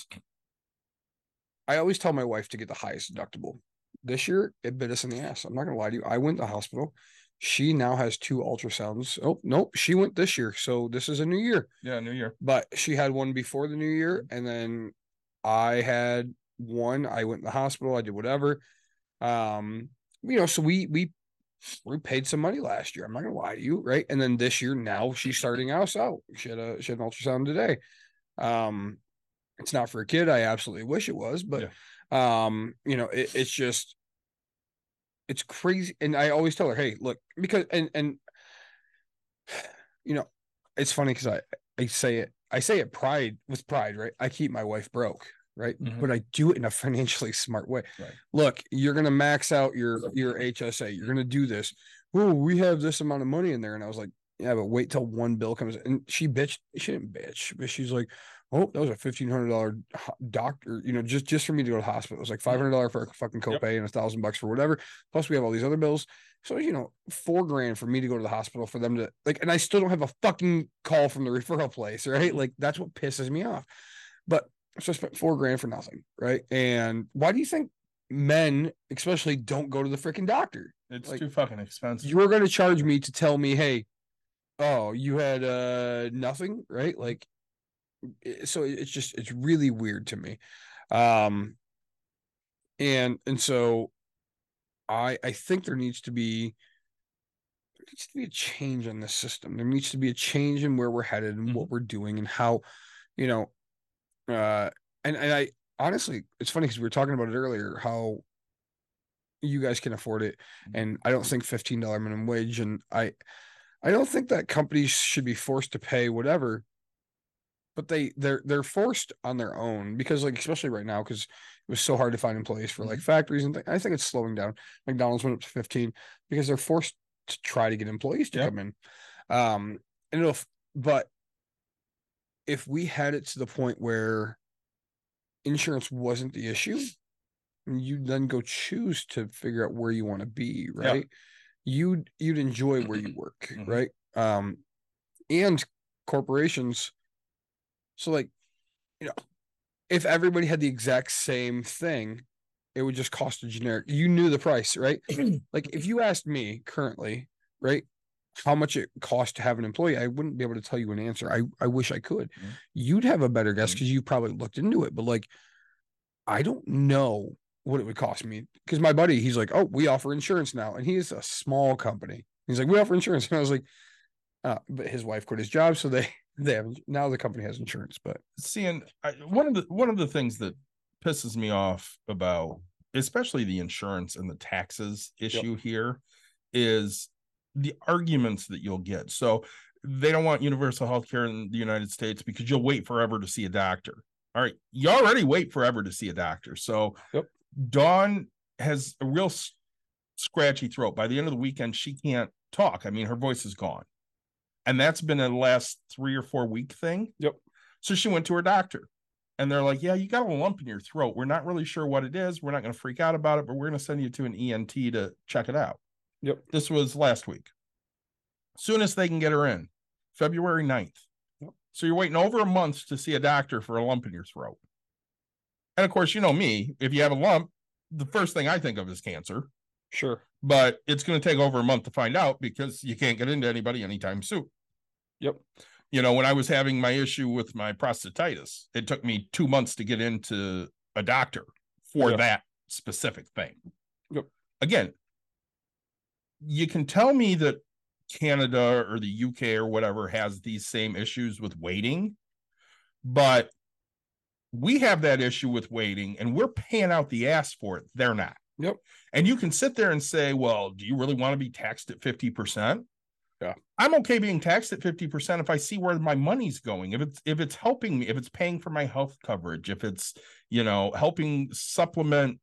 I always tell my wife to get the highest deductible this year it bit us in the ass. I'm not gonna lie to you. I went to the hospital. She now has two ultrasounds. Oh nope, she went this year, so this is a new year. Yeah, New Year. But she had one before the new year, and then I had one. I went to the hospital. I did whatever. Um, you know, so we we we paid some money last year. I'm not gonna lie to you, right? And then this year, now she's starting us out. She had a she had an ultrasound today. Um, it's not for a kid. I absolutely wish it was, but um, you know, it, it's just it's crazy. And I always tell her, hey, look, because and and you know, it's funny because I I say it I say it pride with pride, right? I keep my wife broke, right? Mhm. But I do it in a financially smart way. Right. Look, you're gonna max out your your HSA. You're gonna do this. Oh, we have this amount of money in there, and I was like, yeah, but wait till one bill comes. And she bitched. She didn't bitch, but she's like, oh, that was a fifteen hundred dollar doctor. You know, just just for me to go to the hospital. It was like mm-hmm. five hundred dollar for a fucking Yep. copay and a thousand bucks for whatever. Plus, we have all these other bills. So you know, four grand for me to go to the hospital for them to like, and I still don't have a fucking call from the referral place, right? Mm-hmm. Like that's what pisses me off. But so I spent four grand for nothing, right? And why do you think men, especially, don't go to the freaking doctor? It's Like, too fucking expensive. You were going to charge me to tell me, hey, oh, you had uh nothing, right? Mm-hmm. Like, i- so it's just it's really weird to me. Um, and and so I I think there needs to be there needs to be a change in the system. There needs to be a change in where we're headed and what we're doing and how, you know, uh, and and I honestly, it's funny because we were talking about it earlier how you guys can afford it, and I don't think fifteen dollar minimum wage, and I I don't think that companies should be forced to pay whatever. But they they're they're forced on their own because like especially right now because it was so hard to find employees for like factories and things. I think it's slowing down. McDonald's went up to 15 because they're forced to try to get employees to Yep. come in. Um, and it'll, but if we had it to the point where insurance wasn't the issue, you then go choose to figure out where you want to be, right? You'd you'd enjoy where you work, Mhm. right? Um, and corporations. So like, you know, if everybody had the exact same thing, it would just cost a generic. You knew the price, right? like if you asked me currently, right, how much it costs to have an employee, I wouldn't be able to tell you an answer. I I wish I could. Mhm. You'd have a better guess because you probably looked into it, but like, I don't know what it would cost me because my buddy, he's like, oh, we offer insurance now, and he is a small company. He's like, we offer insurance, and I was like, uh, but his wife quit his job, so they they have now the company has insurance, but seeing I, one of the one of the things that pisses me off about especially the insurance and the taxes issue here is the arguments that you'll get. So they don't want universal health care in the united states because you'll wait forever to see a doctor. All right you already wait forever to see a doctor. So Yep. dawn has a real scratchy throat. By the end of the weekend she can't talk. I mean her voice is gone and that's been a last three or four week thing Yep. so she went to her doctor and they're like, Yeah, you got a lump in your throat. We're not really sure what it is. We're not going to freak out about it, but we're going to send you to an ENT to check it out. Yep. This was last week. Soon as they can get her in, February 9th. Yep. So you're waiting over a month to see a doctor for a lump in your throat. And of course, you know me, if you have a lump, the first thing I think of is cancer, sure, but it's going to take over a month to find out because you can't get into anybody anytime soon yep, you know, when I was having my issue with my prostatitis, it took me two months to get into a doctor for Yeah. that specific thing. Yep. Again, you can tell me that Canada or the UK or whatever has these same issues with waiting, but we have that issue with waiting and we're paying out the ass for it. They're not. Yep. And you can sit there and say, well, do you really want to be taxed at 50%? Yeah. I'm okay being taxed at 50% if I see where my money's going. If it's if it's helping me, if it's paying for my health coverage, if it's, you know, helping supplement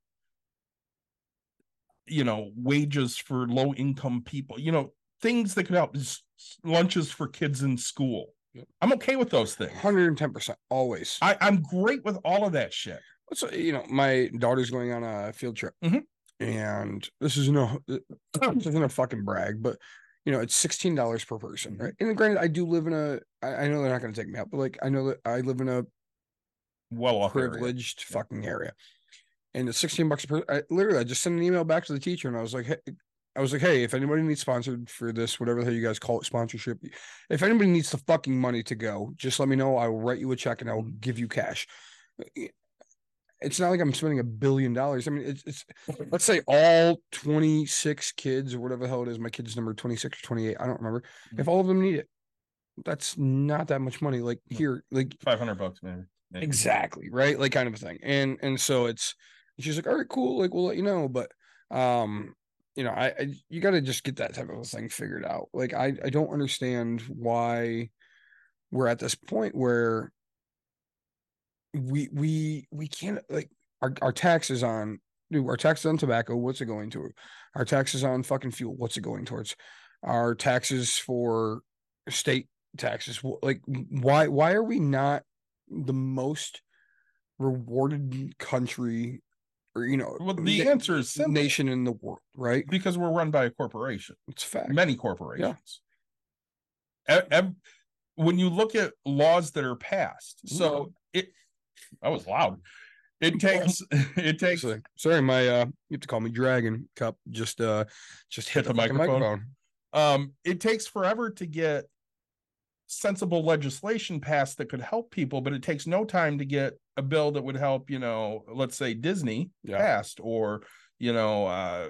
you know, wages for low income people, you know, things that could help s- lunches for kids in school. Yep. I'm okay with those things. hundred and ten percent always. I, I'm great with all of that shit. So you know, my daughter's going on a field trip, Mhm. and this is no, this isn't a fucking brag, but you know, it's sixteen dollars per person, mm-hmm. right? And granted, I do live in a. I, I know they're not going to take me out, but like, I know that I live in a Well off area. privileged fucking area, and it's 16 bucks per I literally I just sent an email back to the teacher and I was like, hey, I was like, hey, if anybody needs sponsored for this, whatever the hell you guys call it, sponsorship, if anybody needs the fucking money to go, just let me know. I will write you a check and I will mm-hmm. give you cash. It's not like I'm spending a billion dollars. I mean, it's, it's let's say all 26 kids or whatever the hell it is, my kid's number 26 or 28, I don't remember. If all of them need it, that's not that much money. Like here, like Five hundred bucks, maybe exactly right like kind of a thing and and so it's she's like all right cool like we'll let you know but um you know i, I you got to just get that type of a thing figured out like i i don't understand why we're at this point where we we we can't like our, our taxes on dude, our taxes on tobacco what's it going to our taxes on fucking fuel what's it going towards our taxes for state taxes like why why are we not the most rewarded country or you know Well, the na- answer is simple. nation in the world right because we're run by a corporation. it's a fact many corporations. E- ev- when you look at laws that are passed, mm-hmm. so it that was loud. It takes it takes Actually, sorry my uh you have to call me dragon cup just uh just hit, Hit the fucking microphone? um it takes forever to get sensible legislation passed that could help people, but it takes no time to get a bill that would help, you know, let's say Disney Yeah. passed or you know uh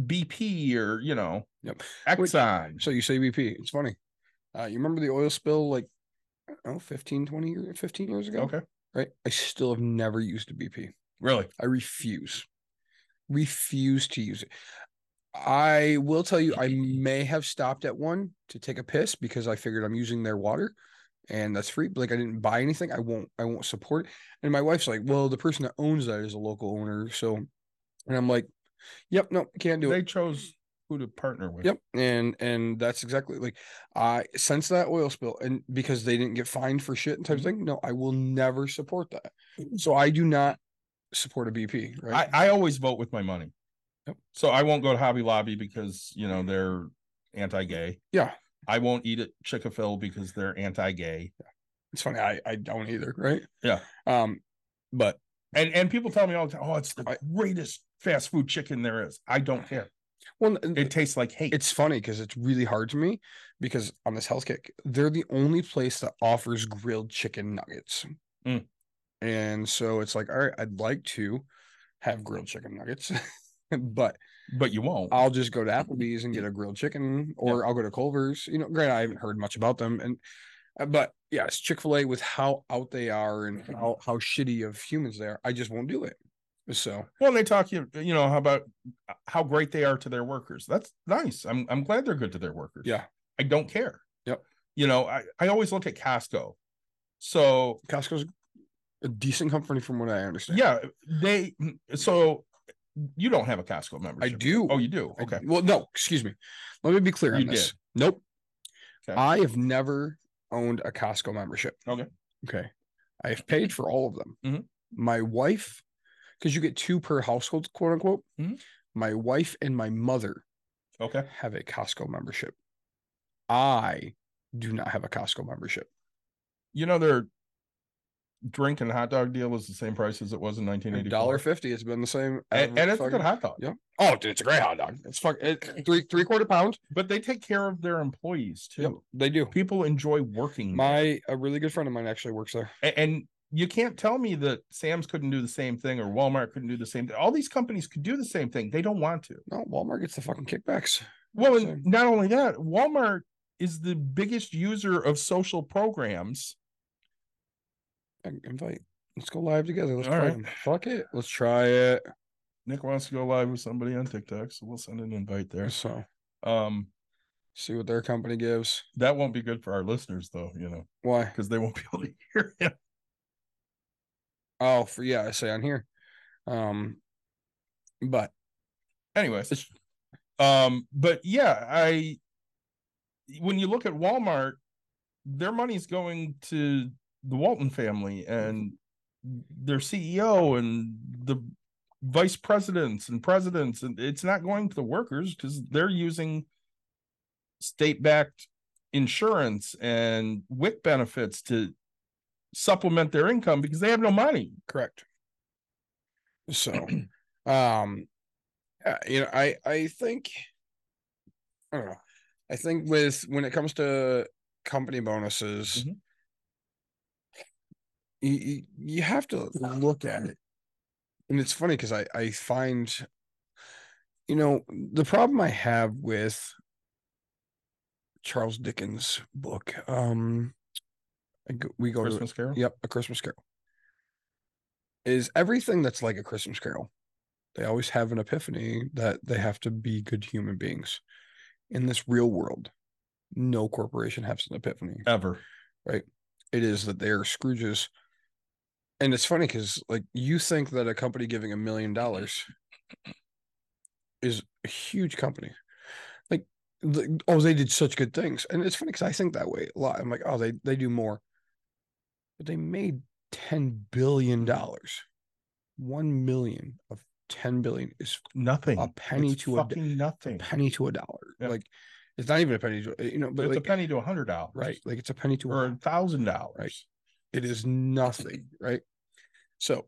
BP or you know Yep. Exxon. so you say bp it's funny uh you remember the oil spill like I don't know 15 20 years 15 years ago Okay. right i still have never used a bp Really? I refuse. Refuse to use it. I will tell you, I may have stopped at one to take a piss because I figured I'm using their water and that's free. But like I didn't buy anything. I won't I won't support. it. And my wife's like, well, the person that owns that is a local owner. So and I'm like, Yep, no, can't do They it. They chose who to partner with. Yep. And and that's exactly like I since that oil spill and because they didn't get fined for shit and type of thing, no, I will never support that. So I do not support a BP, right? I, I always vote with my money. Yep. So I won't go to Hobby Lobby because you know they're anti-gay. Yeah. I won't eat at Chick-fil because they're anti-gay. It's funny. I, I don't either. Right. Yeah. Um, but And and people tell me all the time, oh, it's the I- greatest fast food chicken there is. I don't care. Well, It tastes like hate. it's funny because it's really hard to me because on this health kick, they're the only place that offers grilled chicken nuggets. Mm. And so it's like, all right, I'd like to have grilled chicken nuggets, but but you won't. I'll just go to Applebee's and get a grilled chicken, or I'll go to Culver's. You know, granted, I haven't heard much about them, and uh, but yes, Chick Fil A with how out they are and how how shitty of humans they are, I just won't do it. So well, they talk you, you know, how about how great they are to their workers. That's nice. I'm I'm glad they're good to their workers. yeah, I don't care. Yep. You know, I, I always look at Costco. So Costco's a decent company from what I understand. yeah, they so you don't have a Costco membership. I do. Oh, you do. I- Okay. well, no, excuse me. Let me be clear on You this. did. Nope. Okay. I have never owned a Costco membership. Okay. Okay. I have paid for all of them. Mhm. My wife, because you get two per household, quote unquote. Mhm. My wife and my mother Okay. have a Costco membership. I do not have a Costco membership. You know their drink and hot dog deal was the same price as it was in A 1984. dollar fifty. It's been the same. and, and it's a good hot dog. Yeah. Oh, dude, it's a great hot dog. It's fuck it, three three quarter pound. But they take care of their employees too. Yep, they do. People enjoy working. there. My a really good friend of mine actually works there. A- and you can't tell me that Sam's couldn't do the same thing or Walmart couldn't do the same thing. All these companies could do the same thing. They don't want to. No, Walmart gets the fucking kickbacks. Well, and not only that, Walmart is the biggest user of social programs. Invite. Let's go live together. Let's All try right. Fuck it. Let's try it. Nick wants to go live with somebody on TikTok, so we'll send an invite there. So Um, see what their company gives. that won't be good for our listeners though, you know, Why? because they won't be able to hear him. Oh, for yeah, I say on here. Um, but Anyways, um, but yeah, I when you look at Walmart, their money's going to the Walton family and their CEO and the vice presidents and presidents, and it's not going to the workers because they're using state-backed insurance and WIC benefits to supplement their income because they have no money. correct. So, um, uh, you know, I I think I don't know. I think with when it comes to company bonuses, Mhm. you, you you have to look at it, and it's funny because I I find, you know, the problem I have with Charles Dickens' book, um, Go, we go to Christmas Carol. Yep, a Christmas Carol. Is everything that's like a Christmas Carol. They always have an epiphany that they have to be good human beings. In this real world, no corporation has an epiphany. Ever. Right? It is that they are Scrooges. And it's funny because like you think that a company giving a million dollars is a huge company. Like the, oh, they did such good things. And it's funny because I think that way a lot. I'm like, oh, they they do more. But they made ten billion dollars. One million of ten billion is Nothing. A penny It's to a fucking a nothing. penny to a dollar. Like it's not even a penny to you know, but it's like, a penny to a hundred dollars. right. Like it's a penny to a Or a thousand dollars. it is nothing, right? So,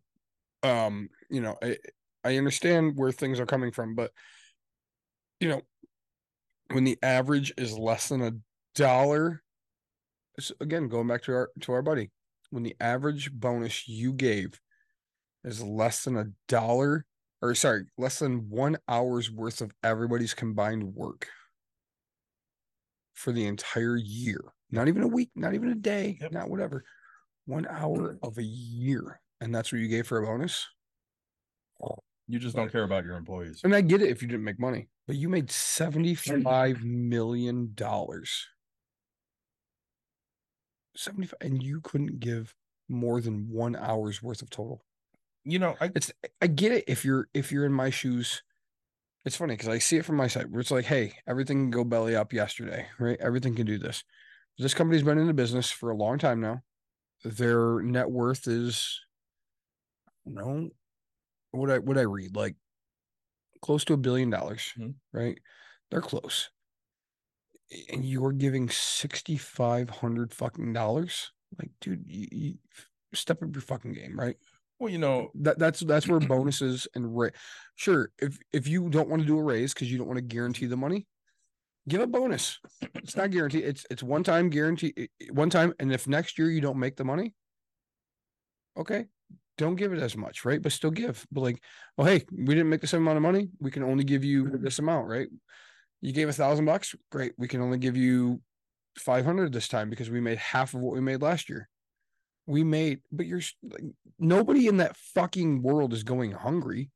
um, you know, I I understand where things are coming from, but you know, when the average is less than a dollar, s- again, going back to our to our buddy, when the average bonus you gave is less than a dollar, or sorry, less than one hour's worth of everybody's combined work for the entire year, not even a week, not even a day, Yep. not whatever, one hour of a year, and that's what you gave for a bonus. You just don't care about your employees. And I get it if you didn't make money, but you made seventy-five million dollars. Seventy-five, and you couldn't give more than one hour's worth of total. You know, I It's I get it if you're if you're in my shoes. It's funny because I see it from my side where it's like, hey, everything can go belly up yesterday, right? Everything can do this. This company's been in the business for a long time now. Their net worth is, know, what I what I read like close to a billion dollars, Mhm. right? They're close, and you're giving sixty five hundred fucking dollars. Like, dude, you, you step up your fucking game, right? well, you know, that that's that's where bonuses and ra- sure if if you don't want to do a raise because you don't want to guarantee the money give a bonus it's not guaranteed it's it's one time guarantee one time and if next year you don't make the money okay don't give it as much right but still give but like oh hey we didn't make the same amount of money we can only give you mm-hmm. this amount right you gave a thousand bucks great we can only give you 500 this time because we made half of what we made last year we made but you're like nobody in that fucking world is going hungry.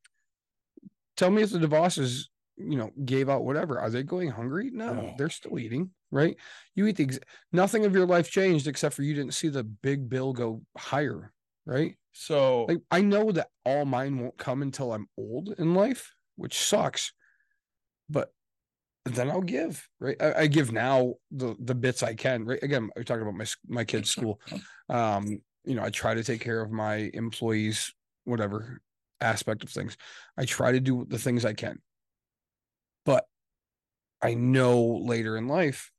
Tell me if the DeVosses, you know, gave out whatever. Are they going hungry? No, No. they're still eating, right? You eat the ex- nothing of your life changed except for you didn't see the big bill go higher, right? so Like I know that all mine won't come until I'm old in life, which sucks. But then I'll give, right? I, I give now the the bits I can, right? Again, we're talking about my my kids' school. Um, you know, I try to take care of my employees, whatever aspect of things. I try to do the things I can. But I know later in life,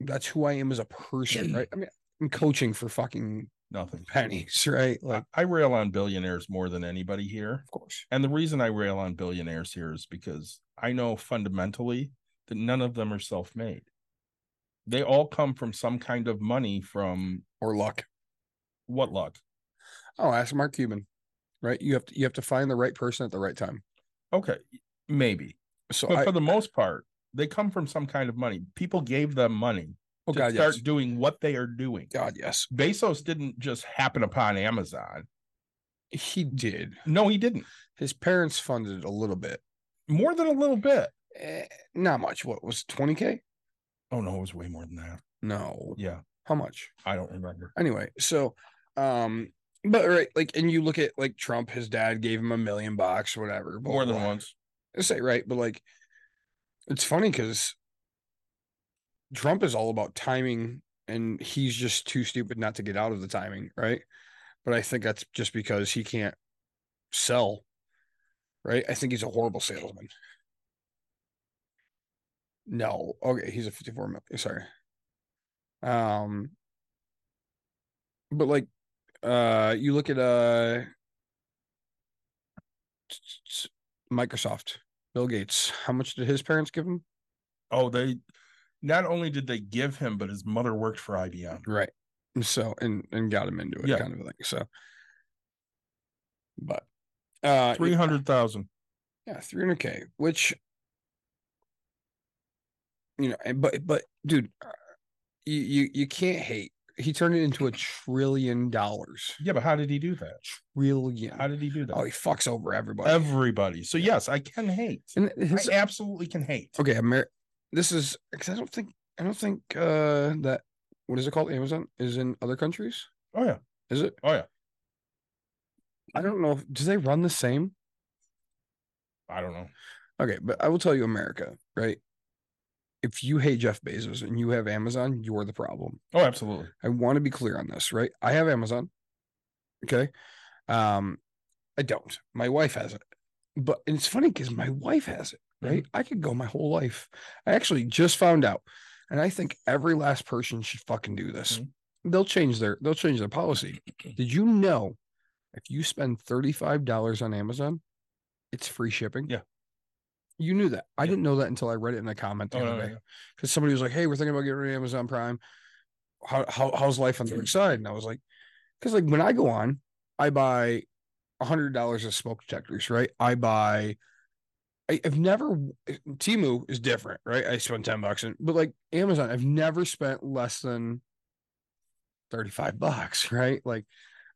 that's who I am as a person, right? I mean, I'm coaching for fucking nothing. pennies, right? I, Like, I rail on billionaires more than anybody here. of course. And the reason I rail on billionaires here is because I know fundamentally that none of them are self made. They all come from some kind of money from Or luck. what luck? Oh, ask Mark Cuban, right? You have to you have to find the right person at the right time. Okay, maybe. So But I, for the most part, they come from some kind of money. People gave them money oh to God, start yes. doing what they are doing. God, yes, Bezos didn't just happen upon Amazon. he did. No, he didn't. His parents funded a little bit, More than a little bit. Eh, not much. What was twenty k? Oh no, it was way more than that. No, Yeah, how much? I don't remember. Anyway, so um, but right, like, and you look at like Trump, his dad gave him a million bucks, or whatever. More than once. I say right, but like, it's funny because Trump is all about timing, and he's just too stupid not to get out of the timing, right? But I think that's just because he can't sell, right? I think he's a horrible salesman. No, okay, he's a 54 million. Sorry. Um, but like, uh, you look at uh Microsoft, Bill Gates. How much did his parents give him? Oh, they not only did they give him, but his mother worked for IBM. Right. So and and got him into it, Yeah. kind of thing. So, but uh, Three hundred thousand. yeah, three hundred k, which you know, but but dude, uh, you you you can't hate. He turned it into a trillion dollars. Yeah, but how did he do that? Trillion. How did he do that? Oh, he fucks over everybody. Everybody. So yes, I can hate. and his, I absolutely can hate. okay, Amer- this is because I don't think I don't think uh that what is it called? Amazon is in other countries. Oh yeah. Is it? Oh yeah. I don't know. if- Do they run the same? I don't know. Okay, but I will tell you, America, right? If you hate Jeff Bezos and you have Amazon, you're the problem. Oh, absolutely. I want to be clear on this, right? I have Amazon. Okay. Um, I don't. My wife has it. But and it's funny because my wife has it, right? I could go my whole life. I actually just found out, and I think every last person should fucking do this. Mhm. They'll change their they'll change their policy. Did you know if you spend $35 on Amazon, it's free shipping? Yeah. You knew that. I Yeah. didn't know that until I read it in the comment the Oh, other day because somebody was like, "Hey, we're thinking about getting rid of Amazon Prime. How, how how's life on the other side?" And I was like, "Because like when I go on, I buy a hundred dollars of smoke detectors, right? I buy. I, I've never Temu is different, right? I spend ten bucks, in, but like Amazon, I've never spent less than thirty five bucks, right? Like,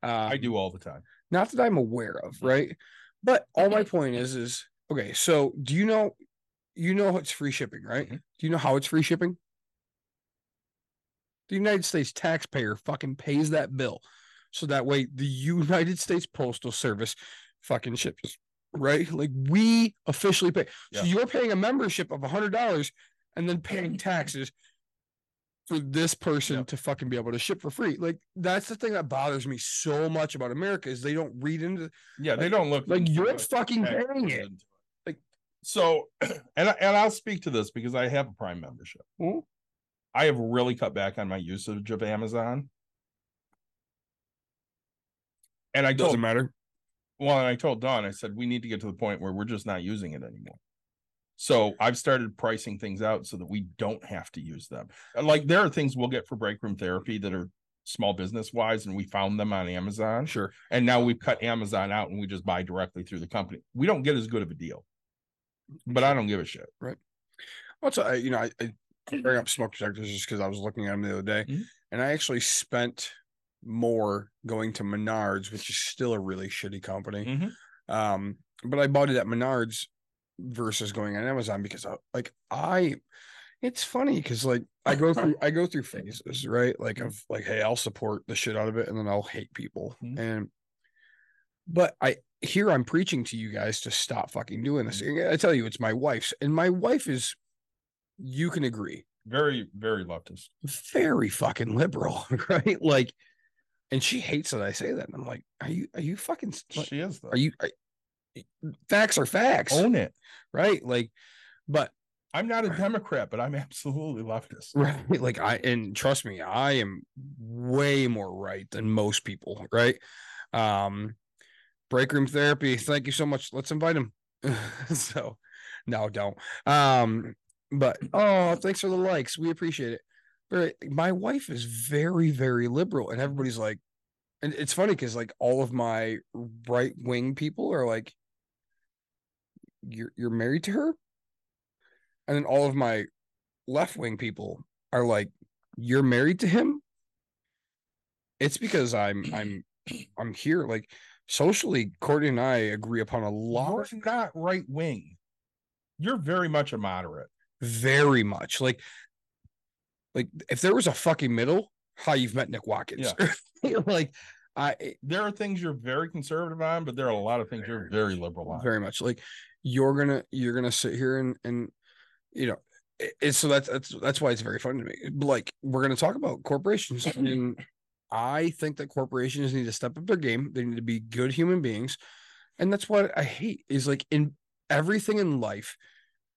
uh, I do all the time. not that I'm aware of, right? But all my point is, is okay. So do you know, you know it's free shipping, right? Mhm. Do you know how it's free shipping? The United States taxpayer fucking pays that bill, so that way the United States Postal Service fucking ships, right? Like we officially pay. So you're paying a membership of a hundred dollars and then paying taxes for this person Yeah. to fucking be able to ship for free. Like that's the thing that bothers me so much about America is they don't read into Yeah, they don't look like you're fucking paying it. So, and I- and I'll speak to this because I have a Prime membership. Mhm. I have really cut back on my usage of Amazon. And I told Doesn't matter. well, and I told Don, I said we need to get to the point where we're just not using it anymore. So I've started pricing things out so that we don't have to use them. Like there are things we'll get for break room therapy that are small business wise, and we found them on Amazon. Sure. And now we've cut Amazon out and we just buy directly through the company. We don't get as good of a deal. But I don't give a shit. What's I you know I, I bring up smoke detectors just because I was looking at them the other day, Mhm. and I actually spent more going to Menards, which is still a really shitty company. Mhm. Um, but I bought it at Menards versus going on Amazon because I, like I it's funny because like I go through I go through phases, right? Like of like, hey, I'll support the shit out of it and then I'll hate people. Mhm. And but I here I'm preaching to you guys to stop fucking doing this. I tell you, it's my wife's, and my wife is you can agree, Very, very leftist. very fucking liberal, right? Like, and she hates that I say that. And I'm like, are you are you fucking like, She is though. are you are, facts are facts, own it? right? Like, but I'm not a Democrat, but I'm absolutely leftist. right, like I and trust me, I am way more right than most people, right? Um, break room therapy. Thank you so much. Let's invite him. so, no, don't. Um, but oh, thanks for the likes. We appreciate it. But my wife is very, very liberal, and everybody's like, and it's funny because like all of my right wing people are like, you're you're married to her, and then all of my left wing people are like, you're married to him. It's because I'm I'm I'm here. Like socially, Courtney and I agree upon a lot, You're not right wing. You're very much a moderate. very much. Like, like if there was a fucking middle, how you've met Nick Watkins. like I There are things you're very conservative on, but there are a lot of things you're very liberal on. very much like you're gonna you're gonna sit here and and you know it's so that's that's that's why it's very fun to me like we're gonna talk about corporations and i think that corporations need to step up their game they need to be good human beings and that's what i hate is like in everything in life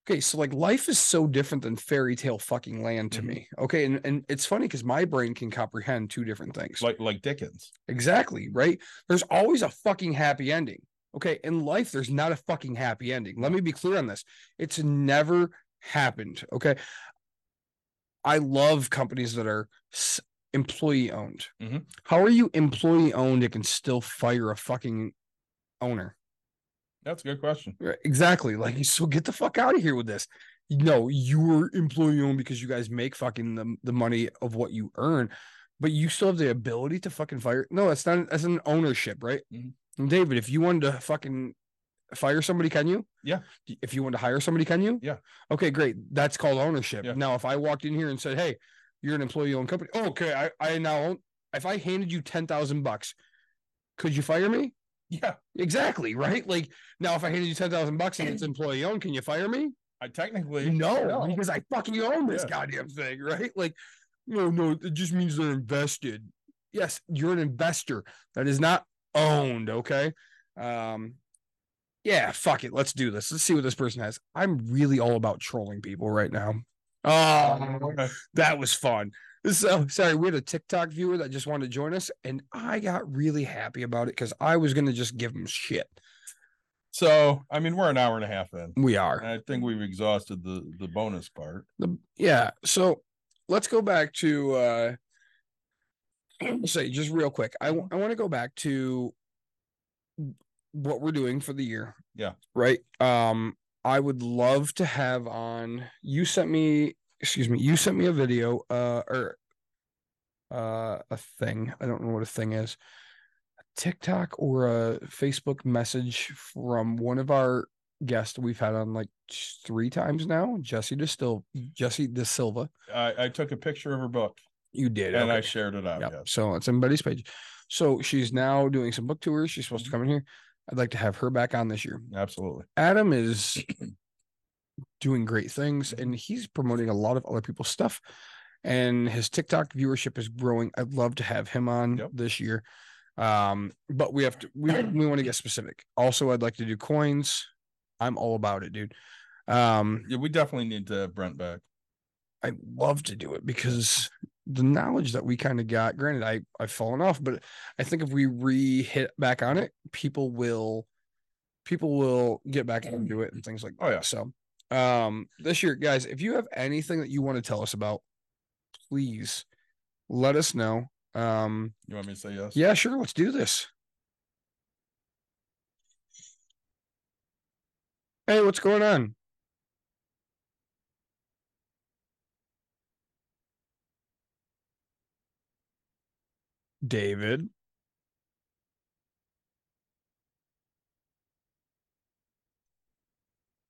okay so like life is so different than fairy tale fucking land to Mhm. me okay and, and it's funny because my brain can comprehend two different things like like Dickens. Exactly, right? There's always a fucking happy ending. Okay. In life, there's not a fucking happy ending. Let me be clear on this. It's never happened. Okay. I love companies that are employee owned. Mhm. How are you employee owned and can still fire a fucking owner? That's a good question. Right, Exactly. Like, so get the fuck out of here with this. No, you're employee owned because you guys make fucking the, the money of what you earn, but you still have the ability to fucking fire. No, that's not. That's an ownership, right? Mhm. And David, if you wanted to fucking fire somebody, can you? Yeah. If you want to hire somebody, can you? Yeah. Okay, great. That's called ownership. Yeah. Now, if I walked in here and said, "Hey, you're an employee owned company," okay, I I now own. If I handed you ten thousand bucks, could you fire me? Yeah. Exactly, right? Like now, if I handed you ten thousand bucks and it's employee owned, can you fire me? I technically No, because I fucking own this Yeah. goddamn thing, right? Like, no, no, it just means they're invested. Yes, you're an investor that is not owned. Okay. Um, yeah, fuck it. Let's do this. Let's see what this person has. I'm really all about trolling people right now. Oh, that was fun. So sorry, we had a TikTok viewer that just wanted to join us, and I got really happy about it because I was gonna just give him shit. So I mean, we're an hour and a half in. We are. and I think we've exhausted the the bonus part. The yeah, so let's go back to uh say just real quick. I want to go back to what we're doing for the year. Yeah. Right. Um I would love to have on you sent me excuse me, you sent me a video uh or uh a thing. I don't know what a thing is. A TikTok or a Facebook message from one of our guests we've had on like three times now, Jesse Distil Jesse De Silva. I, I took a picture of her book You did, and I shared it out. Yep. Yes. So it's in Betty's page. So she's now doing some book tours. She's supposed to come in here. I'd like to have her back on this year. Absolutely. Adam is doing great things and he's promoting a lot of other people's stuff. And his TikTok viewership is growing. I'd love to have him on Yep. this year. Um, but we have to we we want to get specific. Also, I'd like to do coins. I'm all about it, dude. Um, Yeah, we definitely need to have Brent back. I love to do it because the knowledge that we kind of got, granted, I I've fallen off, but I think if we re hit back on it, people will people will get back into it and things like Oh, yeah. So um this year, guys, if you have anything that you want to tell us about, please let us know. Um You want me to say yes? yeah, sure, let's do this. Hey, what's going on? David.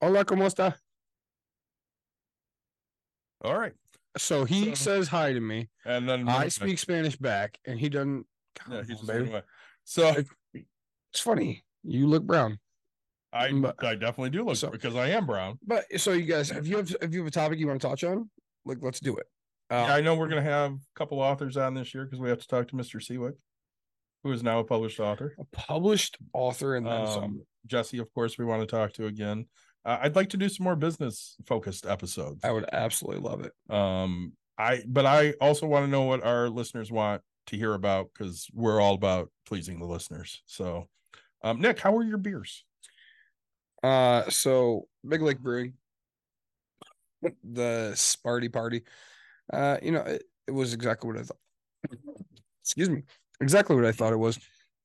Hola, ¿cómo está? All right. So he So- says hi to me. And then I speak Spanish back, and he doesn't. Yeah, Come he's on, just away. So It's funny. You look brown. I But- I definitely do look So- because I am brown. But so you guys, if you have if you have a topic you want to touch on, like let's do it. Yeah, Uh, I know we're gonna have a couple authors on this year because we have to talk to Mr. Seawick, who is now a published author. a published author and then some. Um, Jesse, of course, we want to talk to again. Uh, I'd like to do some more business focused episodes. I would absolutely love it. Um, I but I also want to know what our listeners want to hear about because we're all about pleasing the listeners. So, um, Nick, how are your beers? Uh, so Big Lake Brewing, the Sparty Party. Uh, you know, it, it was exactly what I thought. Excuse me, exactly what I thought it was.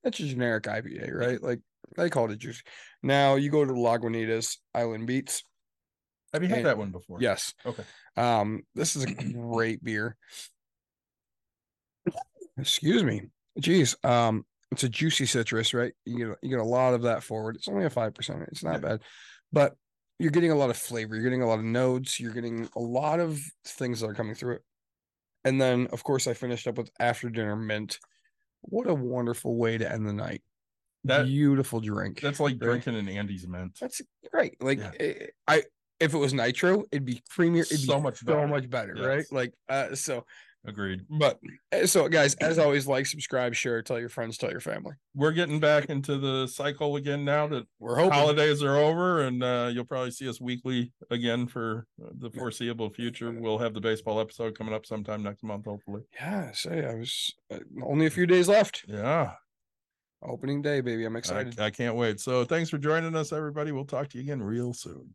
That's a generic IPA, right? Like they called it juicy. Now you go to Lagunitas Island Beats. Have you had And- that one before? Yes. Okay. Um, this is a great beer. Excuse me. Jeez. Um, it's a juicy citrus, right? You get you get a lot of that forward. It's only a five percent. It's not Yeah. bad, but you're getting a lot of flavor. You're getting a lot of notes. You're getting a lot of things that are coming through it. And then, of course, I finished up with after dinner mint. What a wonderful way to end the night. That- Beautiful drink. That's like Right? drinking an Andes mint. That's great. Like Yeah. eh, I, if it was nitro, it'd be creamier. It'd So be much so better. much better, right? Like, uh, so, Agreed. but eh, so, guys, as always, like, subscribe, share, tell your friends, tell your family. We're getting back into the cycle again now that We're hoping. holidays are over, and uh, you'll probably see us weekly again for uh, the foreseeable future. We'll have the baseball episode coming up sometime next month, hopefully. Yeah, say I was uh, only a few days left. Yeah. Opening day, baby. I'm I, excited. I can't wait. So thanks for joining us, everybody. We'll talk to you again real soon.